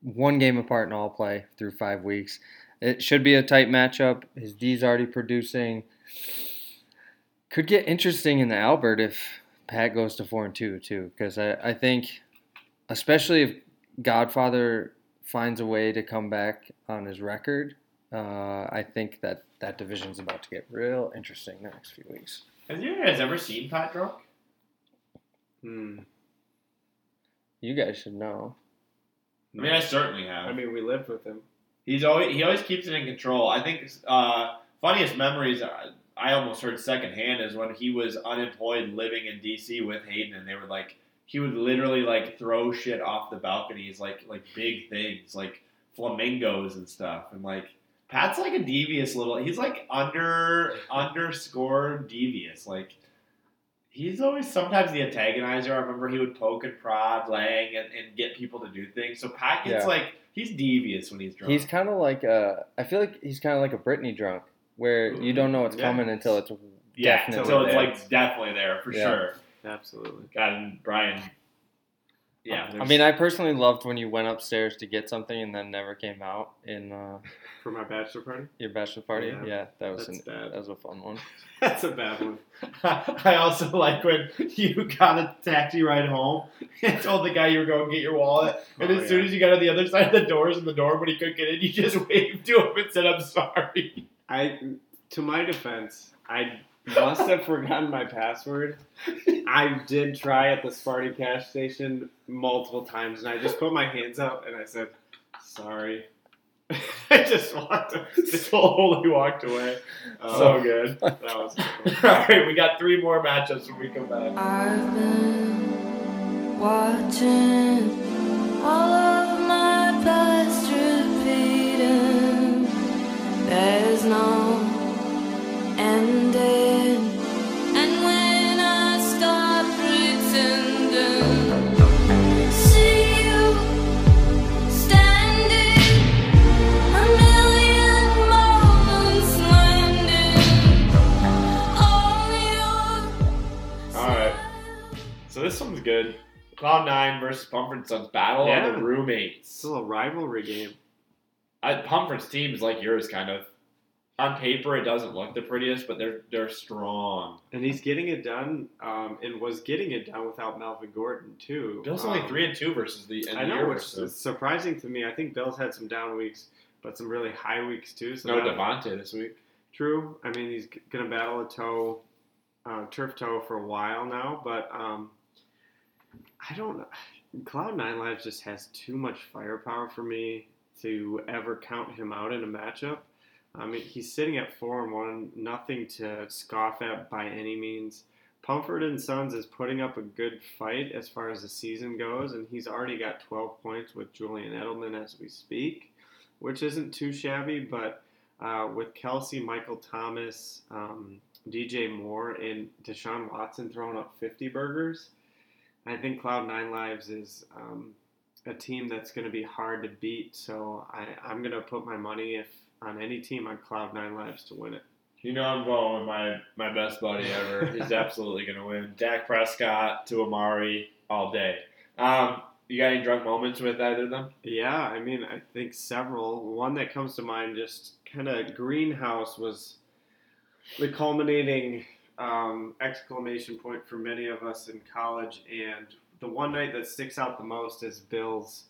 one game apart in all play through five weeks. It should be a tight matchup. His D's already producing. Could get interesting in the Albert if Pat goes to four and two too, because I, I think, especially if Godfather finds a way to come back on his record, uh, I think that that division's about to get real interesting the next few weeks. Have you guys ever seen Pat drunk? Hmm. You guys should know. I mean, I certainly have. I mean, we lived with him. He's always he always keeps it in control. I think uh, funniest memories I, I almost heard secondhand is when he was unemployed living in DC with Hayden, and they were like he would literally like throw shit off the balconies, like like big things, like flamingos and stuff, and like Pat's like a devious little. He's like under underscore devious, like. He's always sometimes the antagonizer. I remember he would poke and prod Lang and, and get people to do things. So Pat gets Yeah. like he's devious when he's drunk. He's kind of like a. I feel like he's kind of like a Britney drunk, where you don't know what's Yeah. coming until it's Yeah, definitely so it's there. like definitely there for Yeah. sure. Absolutely. God, and Brian. Yeah, I mean, I personally loved when you went upstairs to get something and then never came out in uh, For my bachelor party? your bachelor party. Yeah, Yeah, that was that's an, bad. that was a fun one. [laughs] That's a bad one. [laughs] I also like when you got a taxi ride home [laughs] and told the guy you were going to get your wallet, and Oh, as soon as you got on the other side of the doors in the door, when he couldn't get in, you just waved to him and said, "I'm sorry." I, to my defense, I must have forgotten my password. I did try at the Sparty cash station multiple times, and I just put my hands up and I said, "Sorry." [laughs] I just walked. Slowly walked away. Oh, so good. [laughs] That was. All right, we got three more matchups when we come back. I've been watching all of my past repeating. There's no ending, and when I stop pretending, see you standing a million moments landing on your. All right. So this one's good. Cloud Nine versus Pumford Sons battle Yeah. of the roommates. It's a little rivalry game. Pumford's team is like yours, kind of. On paper, it doesn't look the prettiest, but they're they're strong. And he's getting it done, um, and was getting it done without Melvin Gordon too. Bill's only Um, three and two versus the end I know, which versus- is surprising to me. I think Bill's had some down weeks, but some really high weeks too. So no Devontae this week. True. I mean, he's going to battle a toe, uh, turf toe for a while now, but um, I don't know. Cloud Nine Lives just has too much firepower for me to ever count him out in a matchup. I mean, he's sitting at four and one, nothing to scoff at by any means. Pumford and Sons is putting up a good fight as far as the season goes, and he's already got 12 points with Julian Edelman as we speak, which isn't too shabby, but uh, with Kelce, Michael Thomas, um, DJ Moore, and Deshaun Watson throwing up 50 burgers, I think Cloud Nine Lives is um, a team that's going to be hard to beat. So I, I'm going to put my money if on any team on Cloud Nine Lives to win it. You know I'm going with my my best buddy ever. He's [laughs] absolutely going to win. Dak Prescott to Amari all day. Um, you got any drunk moments with either of them? Yeah, I mean, I think several. One that comes to mind, just kind of greenhouse was the culminating um, exclamation point for many of us in college. And the one night that sticks out the most is Bill's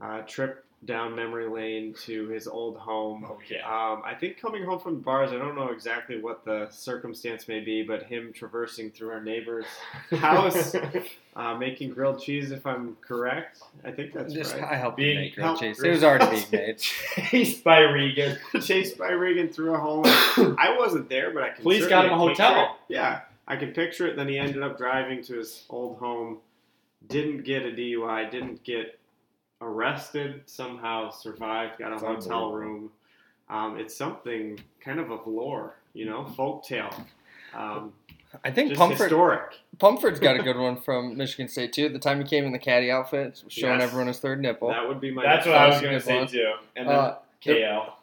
uh, trip down memory lane to his old home. Oh, yeah. Um, I think coming home from the bars, I don't know exactly what the circumstance may be, but him traversing through our neighbor's [laughs] house, uh, making grilled cheese, if I'm correct. I think that's Just- right. I helped him Being make grilled helped- cheese. It was already being made. [laughs] Chased by Regan. Chased by Regan through a home. [coughs] I wasn't there, but I can. Police got him a hotel. it. Yeah, I can picture it. Then he ended up driving to his old home. Didn't get a DUI. Didn't get arrested. Somehow survived. Got a It's hotel room. Um, it's something kind of of lore, you know, folktale. Um, I think just Pumford, historic. Pumford's got a good one [laughs] from Michigan State too. At the time he came in the caddy outfit, showing Yes. everyone his third nipple. That would be my. That's what I was gonna say one. too. And then Uh, KL.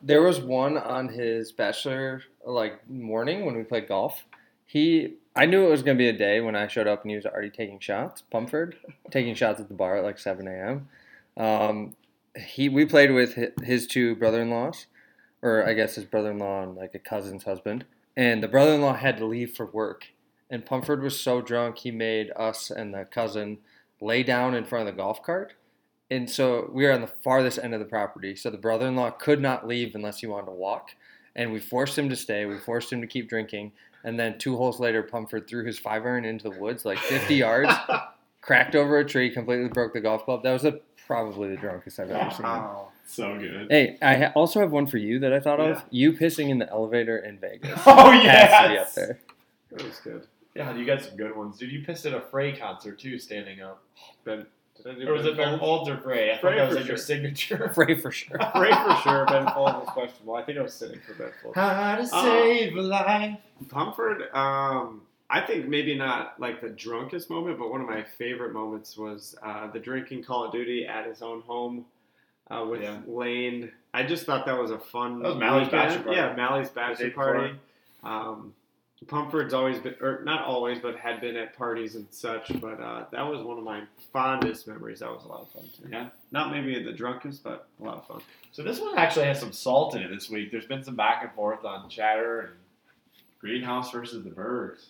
There, there was one on his bachelor like morning when we played golf. He, I knew it was gonna be a day when I showed up and he was already taking shots. Pumford taking shots at the bar at like seven a.m. Um, he, we played with his two brother-in-laws, or I guess his brother-in-law and like a cousin's husband, and the brother-in-law had to leave for work. And Pumford was so drunk he made us and the cousin lay down in front of the golf cart. And so we were on the farthest end of the property. So the brother in law could not leave unless he wanted to walk. And we forced him to stay. We forced him to keep drinking. And then two holes later, Pumford threw his five iron into the woods like 50 [laughs] yards, cracked over a tree, completely broke the golf club. That was the, probably the drunkest I've ever seen. Wow. So good. Hey, I ha- also have one for you that I thought Yeah. of. You pissing in the elevator in Vegas. [laughs] Oh, Has to be yes! up there. That was good. Yeah, you got some good ones, dude. You pissed at a Fray concert too, standing up. Ben, did I do Or was it Ben Folds? Folds or Fray? I Fray thought that was for like your sure. signature. [laughs] Fray for sure. [laughs] Fray for sure. [laughs] Ben Folds was questionable. I think I was sitting for Ben Folds. How to Uh, save a life. Pumford, um, I think maybe not like the drunkest moment, but one of my favorite moments was uh, the drinking Call of Duty at his own home uh, with Yeah. Lane. I just thought that was a fun. That was Mally's weekend. bachelor party. Yeah, Mally's bachelor before. party. Um, Pumford's always been, or not always, but had been at parties and such. But uh, that was one of my fondest memories. That was a lot of fun too. Yeah. Not maybe the drunkest, but a lot of fun. So this one actually has some salt in it this week. There's been some back and forth on chatter and Greenhouse versus the Birds.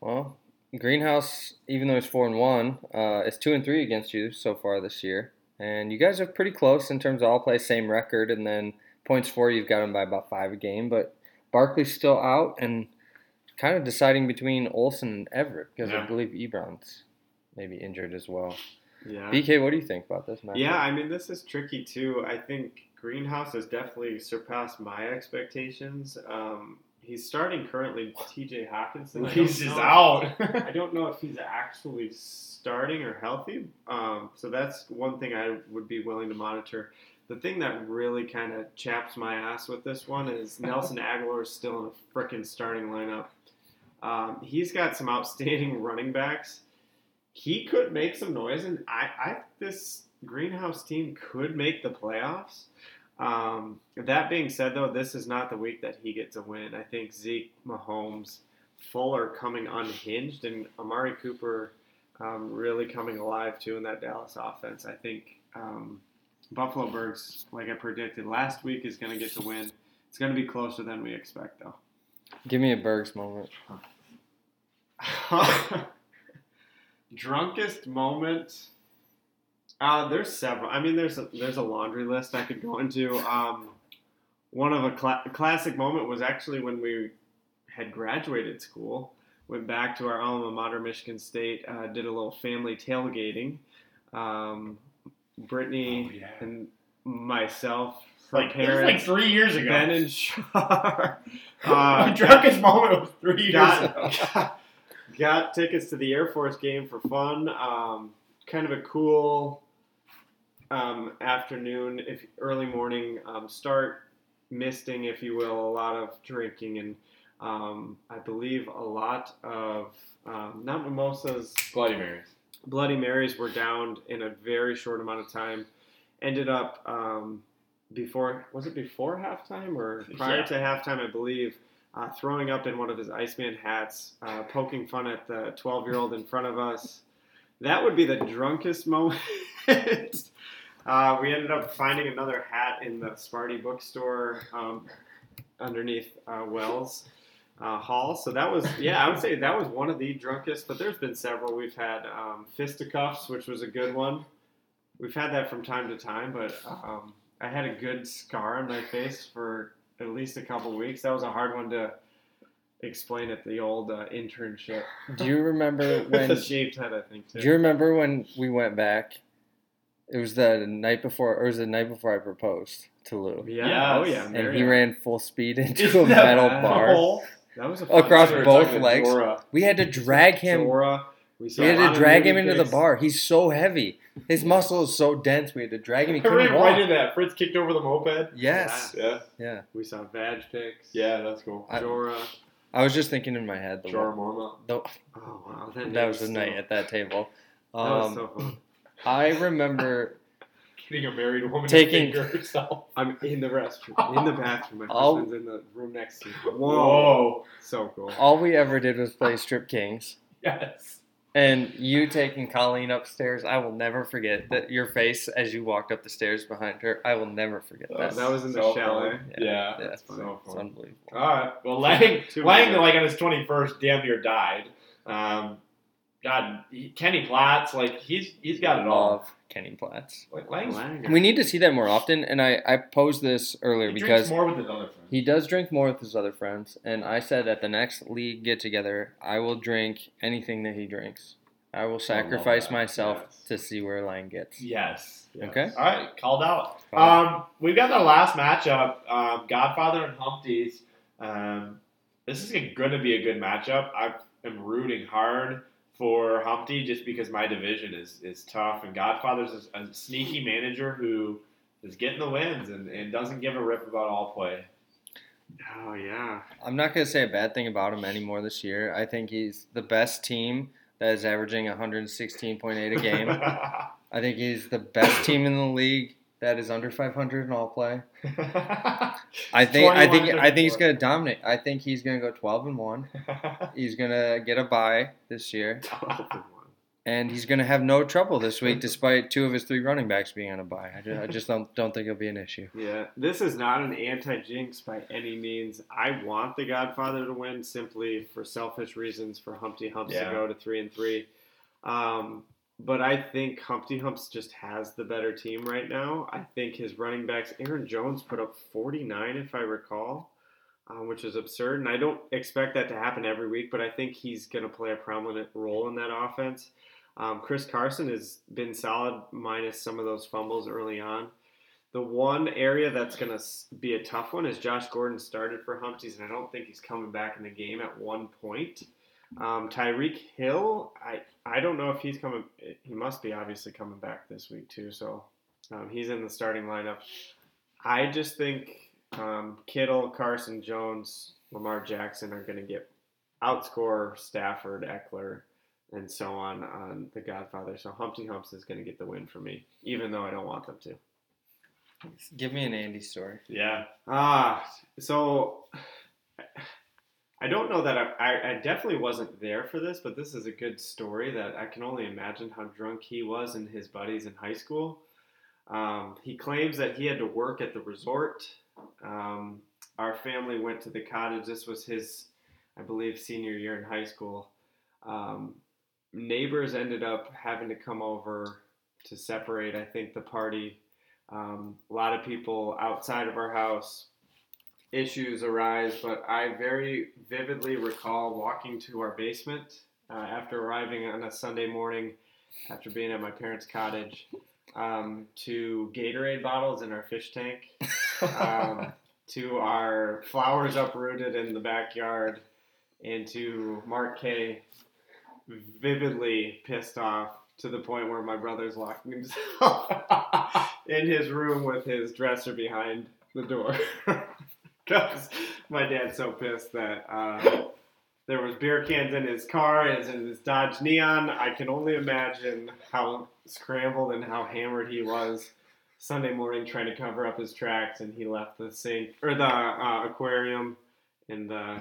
Well, Greenhouse, even though it's four and one, uh, is two and three against you so far this year, and you guys are pretty close in terms of all play, same record, and then points for you've got them by about five a game. But Barkley's still out, and kind of deciding between Olsen and Everett because Yeah. I believe Ebron's maybe injured as well. Yeah. BK, what do you think about this match? Yeah, I mean, this is tricky too. I think Greenhouse has definitely surpassed my expectations. Um, he's starting currently TJ Hockenson. I He's just out. [laughs] I don't know if he's actually starting or healthy. Um, so that's one thing I would be willing to monitor. The thing that really kind of chaps my ass with this one is [laughs] Nelson Agholor is still in a freaking starting lineup. Um, he's got some outstanding [laughs] running backs. He could make some noise, and I, I this greenhouse team could make the playoffs. Um, that being said, though, this is not the week that he gets a win. I think Zeke, Mahomes, Fuller coming unhinged, and Amari Cooper um, really coming alive too in that Dallas offense. I think um, Buffalo Birds, like I predicted last week, is going to get the win. It's going to be closer than we expect, though. Give me a Bergs moment. [laughs] Drunkest moment. Uh, there's several. I mean, there's a, there's a laundry list I could go into. Um, one of a, a classic moment was actually when we had graduated school. Went back to our alma mater, Michigan State. Uh, did a little family tailgating. Um, Brittany and myself, Like- it was like three years ago. Ben and Char. My drunkest moment was three years got, ago. [laughs] Got, got tickets to the Air Force game for fun. Um, kind of a cool um, afternoon, if early morning um, start, misting, if you will, a lot of drinking and um, I believe a lot of um, not mimosas, Bloody Marys. Bloody Marys were downed in a very short amount of time. Ended up um, before was it before halftime or prior Yeah. to halftime, I believe. Uh, throwing up in one of his Iceman hats, uh, poking fun at the 12 year old in front of us. That would be the drunkest moment. [laughs] uh, we ended up finding another hat in the Sparty bookstore. Um, underneath uh, Wells uh, Hall. So that was, yeah, I would say that was one of the drunkest. But there's been several. We've had um, fisticuffs, which was a good one. We've had that from time to time, but um, I had a good scar on my face for at least a couple weeks. That was a hard one to explain at the old uh, internship. Do you remember [laughs] when? a shaved head, I think. Too. Do you remember when we went back? It was the night before, or it was the night before I proposed to Lou. Yeah. Oh yeah. And he ran full speed [laughs] into [laughs] a metal bad? bar That was a fun across story. both legs. Dora. We had to drag him. Dora. We, saw We had to drag him movie into the bar. He's so heavy. His muscle is so dense. We had to drag him. He I couldn't ran walk. right into that. Fritz kicked over the moped. Yes. Yeah. Yeah. We saw Vag pics. Yeah, that's cool. I- Dora. I was just thinking in my head. The Jorah one- Mormont. the- Oh wow, that, name was the still- night at that table. That was Um, so fun. I remember Getting a married woman Taking- to finger herself. I'm in the restroom, in the bathroom. My All- husband's in the room next to me. Whoa, Whoa. so cool. all we ever did was play Strip Kings. Yes. And you taking Colleen upstairs, I will never forget that your face as you walked up the stairs behind her. I will never forget That that. was, that was in the So chalet. fun. Yeah. yeah, That's funny. So it's unbelievable. All right. Well, Lang, Lang, like on his twenty first, damn near died. Um, God, he, Kenny Platts, like he's he's got it all. Love Kenny Platts. Like Lang's, We need to see that more often, and I, I posed this earlier he because drinks more with his other friends. he does drink more with his other friends, and I said at the next league get together, I will drink anything that he drinks. I will sacrifice that, myself yes. to see where Lang gets. Yes. yes. Okay. All right. Called out. Called Um, we've got the last matchup. Um, Godfather and Humpties. Um, this is going to be a good matchup. I am rooting hard for Humpty just because my division is is tough, and Godfather's a, a sneaky manager who is getting the wins and, and doesn't give a rip about all play. Oh yeah. I'm not going to say a bad thing about him anymore this year. I think he's the best team that is averaging 116.8 a game. [laughs] I think he's the best team in the league that is under 500 in all play. [laughs] I think I think I think he's going to dominate. I think he's going to go 12 and 1. [laughs] He's going to get a bye this year. And he's going to have no trouble this week [laughs] despite two of his three running backs being on a bye. I just, I just don't don't think it'll be an issue. Yeah, this is not an anti-jinx by any means. I want the Godfather to win simply for selfish reasons for Humpty Humps Yeah. to go to three and three. Um, but I think Humpty Humps just has the better team right now. I think his running backs, Aaron Jones, put up 49 if I recall, um, which is absurd. And I don't expect that to happen every week, but I think he's going to play a prominent role in that offense. Um, Chris Carson has been solid, minus some of those fumbles early on. The one area that's going to be a tough one is Josh Gordon started for Humpties, and I don't think he's coming back in the game at one point. Um, Tyreek Hill, I, I don't know if he's coming. He must be obviously coming back this week too, so um, he's in the starting lineup. I just think um, Kittle, Carson, Jones, Lamar Jackson are going to get outscore Stafford, Ekeler, and so on on the Godfather. So Humpty Humps is going to get the win for me, even though I don't want them to. Give me an Andy story. Yeah. Ah, so I don't know that I, I, I definitely wasn't there for this, but this is a good story that I can only imagine how drunk he was and his buddies in high school. Um, he claims that he had to work at the resort. Um, our family went to the cottage. This was his, I believe, senior year in high school. Um, neighbors ended up having to come over to separate, I think, the party. Um, a lot of people outside of our house, issues arise, but I very vividly recall walking to our basement uh, after arriving on a Sunday morning after being at my parents' cottage um, to Gatorade bottles in our fish tank, um, [laughs] to our flowers uprooted in the backyard, and to Mark K vividly pissed off to the point where my brother's locking himself [laughs] in his room with his dresser behind the door. [laughs] [laughs] Because my dad's so pissed that uh, there was beer cans in his car, as in his Dodge Neon. I can only imagine how scrambled and how hammered he was Sunday morning trying to cover up his tracks, and he left the sink or the uh, aquarium and the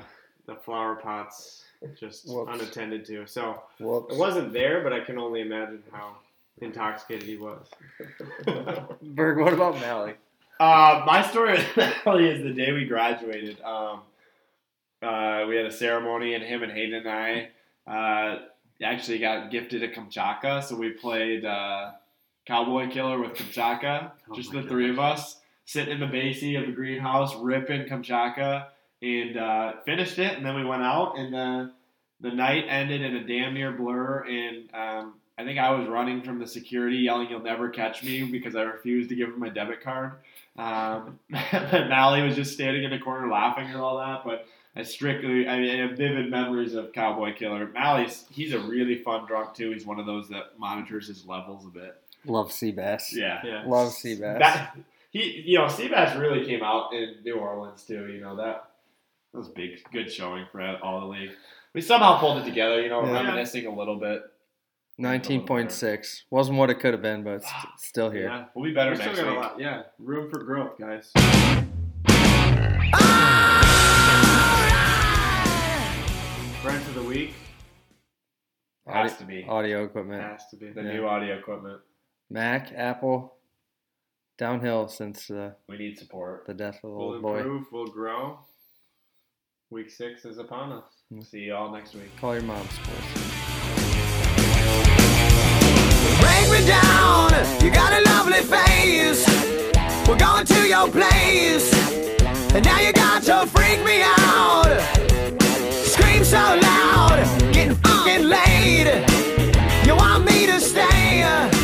the flower pots just Whoops. unattended to. So Whoops. it wasn't there, but I can only imagine how intoxicated he was. [laughs] Berg, what about Mally? Uh, my story [laughs] Natalie is the day we graduated. Um, uh, we had a ceremony, and him and Hayden and I uh, actually got gifted a Kamchatka. So we played uh, Cowboy Killer with Kamchatka, Oh just the three of us, sitting in the basement of the greenhouse, ripping Kamchatka, and uh, finished it. And then we went out, and uh, the night ended in a damn near blur. And um, I think I was running from the security, yelling, "You'll never catch me!" because I refused to give him my debit card. Um, [laughs] Mally was just standing in the corner laughing and all that, but. I strictly, I mean, I have vivid memories of Cowboy Killer. Mally's, he's a really fun drunk too. He's one of those that monitors his levels a bit. Love Seabass. Yeah, Love Seabass. That, he, you know, Seabass really came out in New Orleans too. You know that that was big, good showing for all the league. We somehow pulled it together. You know, Yeah. reminiscing a little bit. 19.6. Wasn't what it could have been, but it's st- still here. Yeah, we'll be better We still next got a week. lot. Yeah, room for growth, guys. Brent of the week. Has Audi- to be. Audio equipment. Has to be. The Yeah. new audio equipment. Mac, Apple, downhill since uh, We need support. the death of the We'll old boy. improve. We'll grow. Week six is upon us. See you all next week. Call your mom, sports. Break me down, you got a lovely face. We're going to your place. And now you got to freak me out. Scream so loud, getting fucking laid. You want me to stay?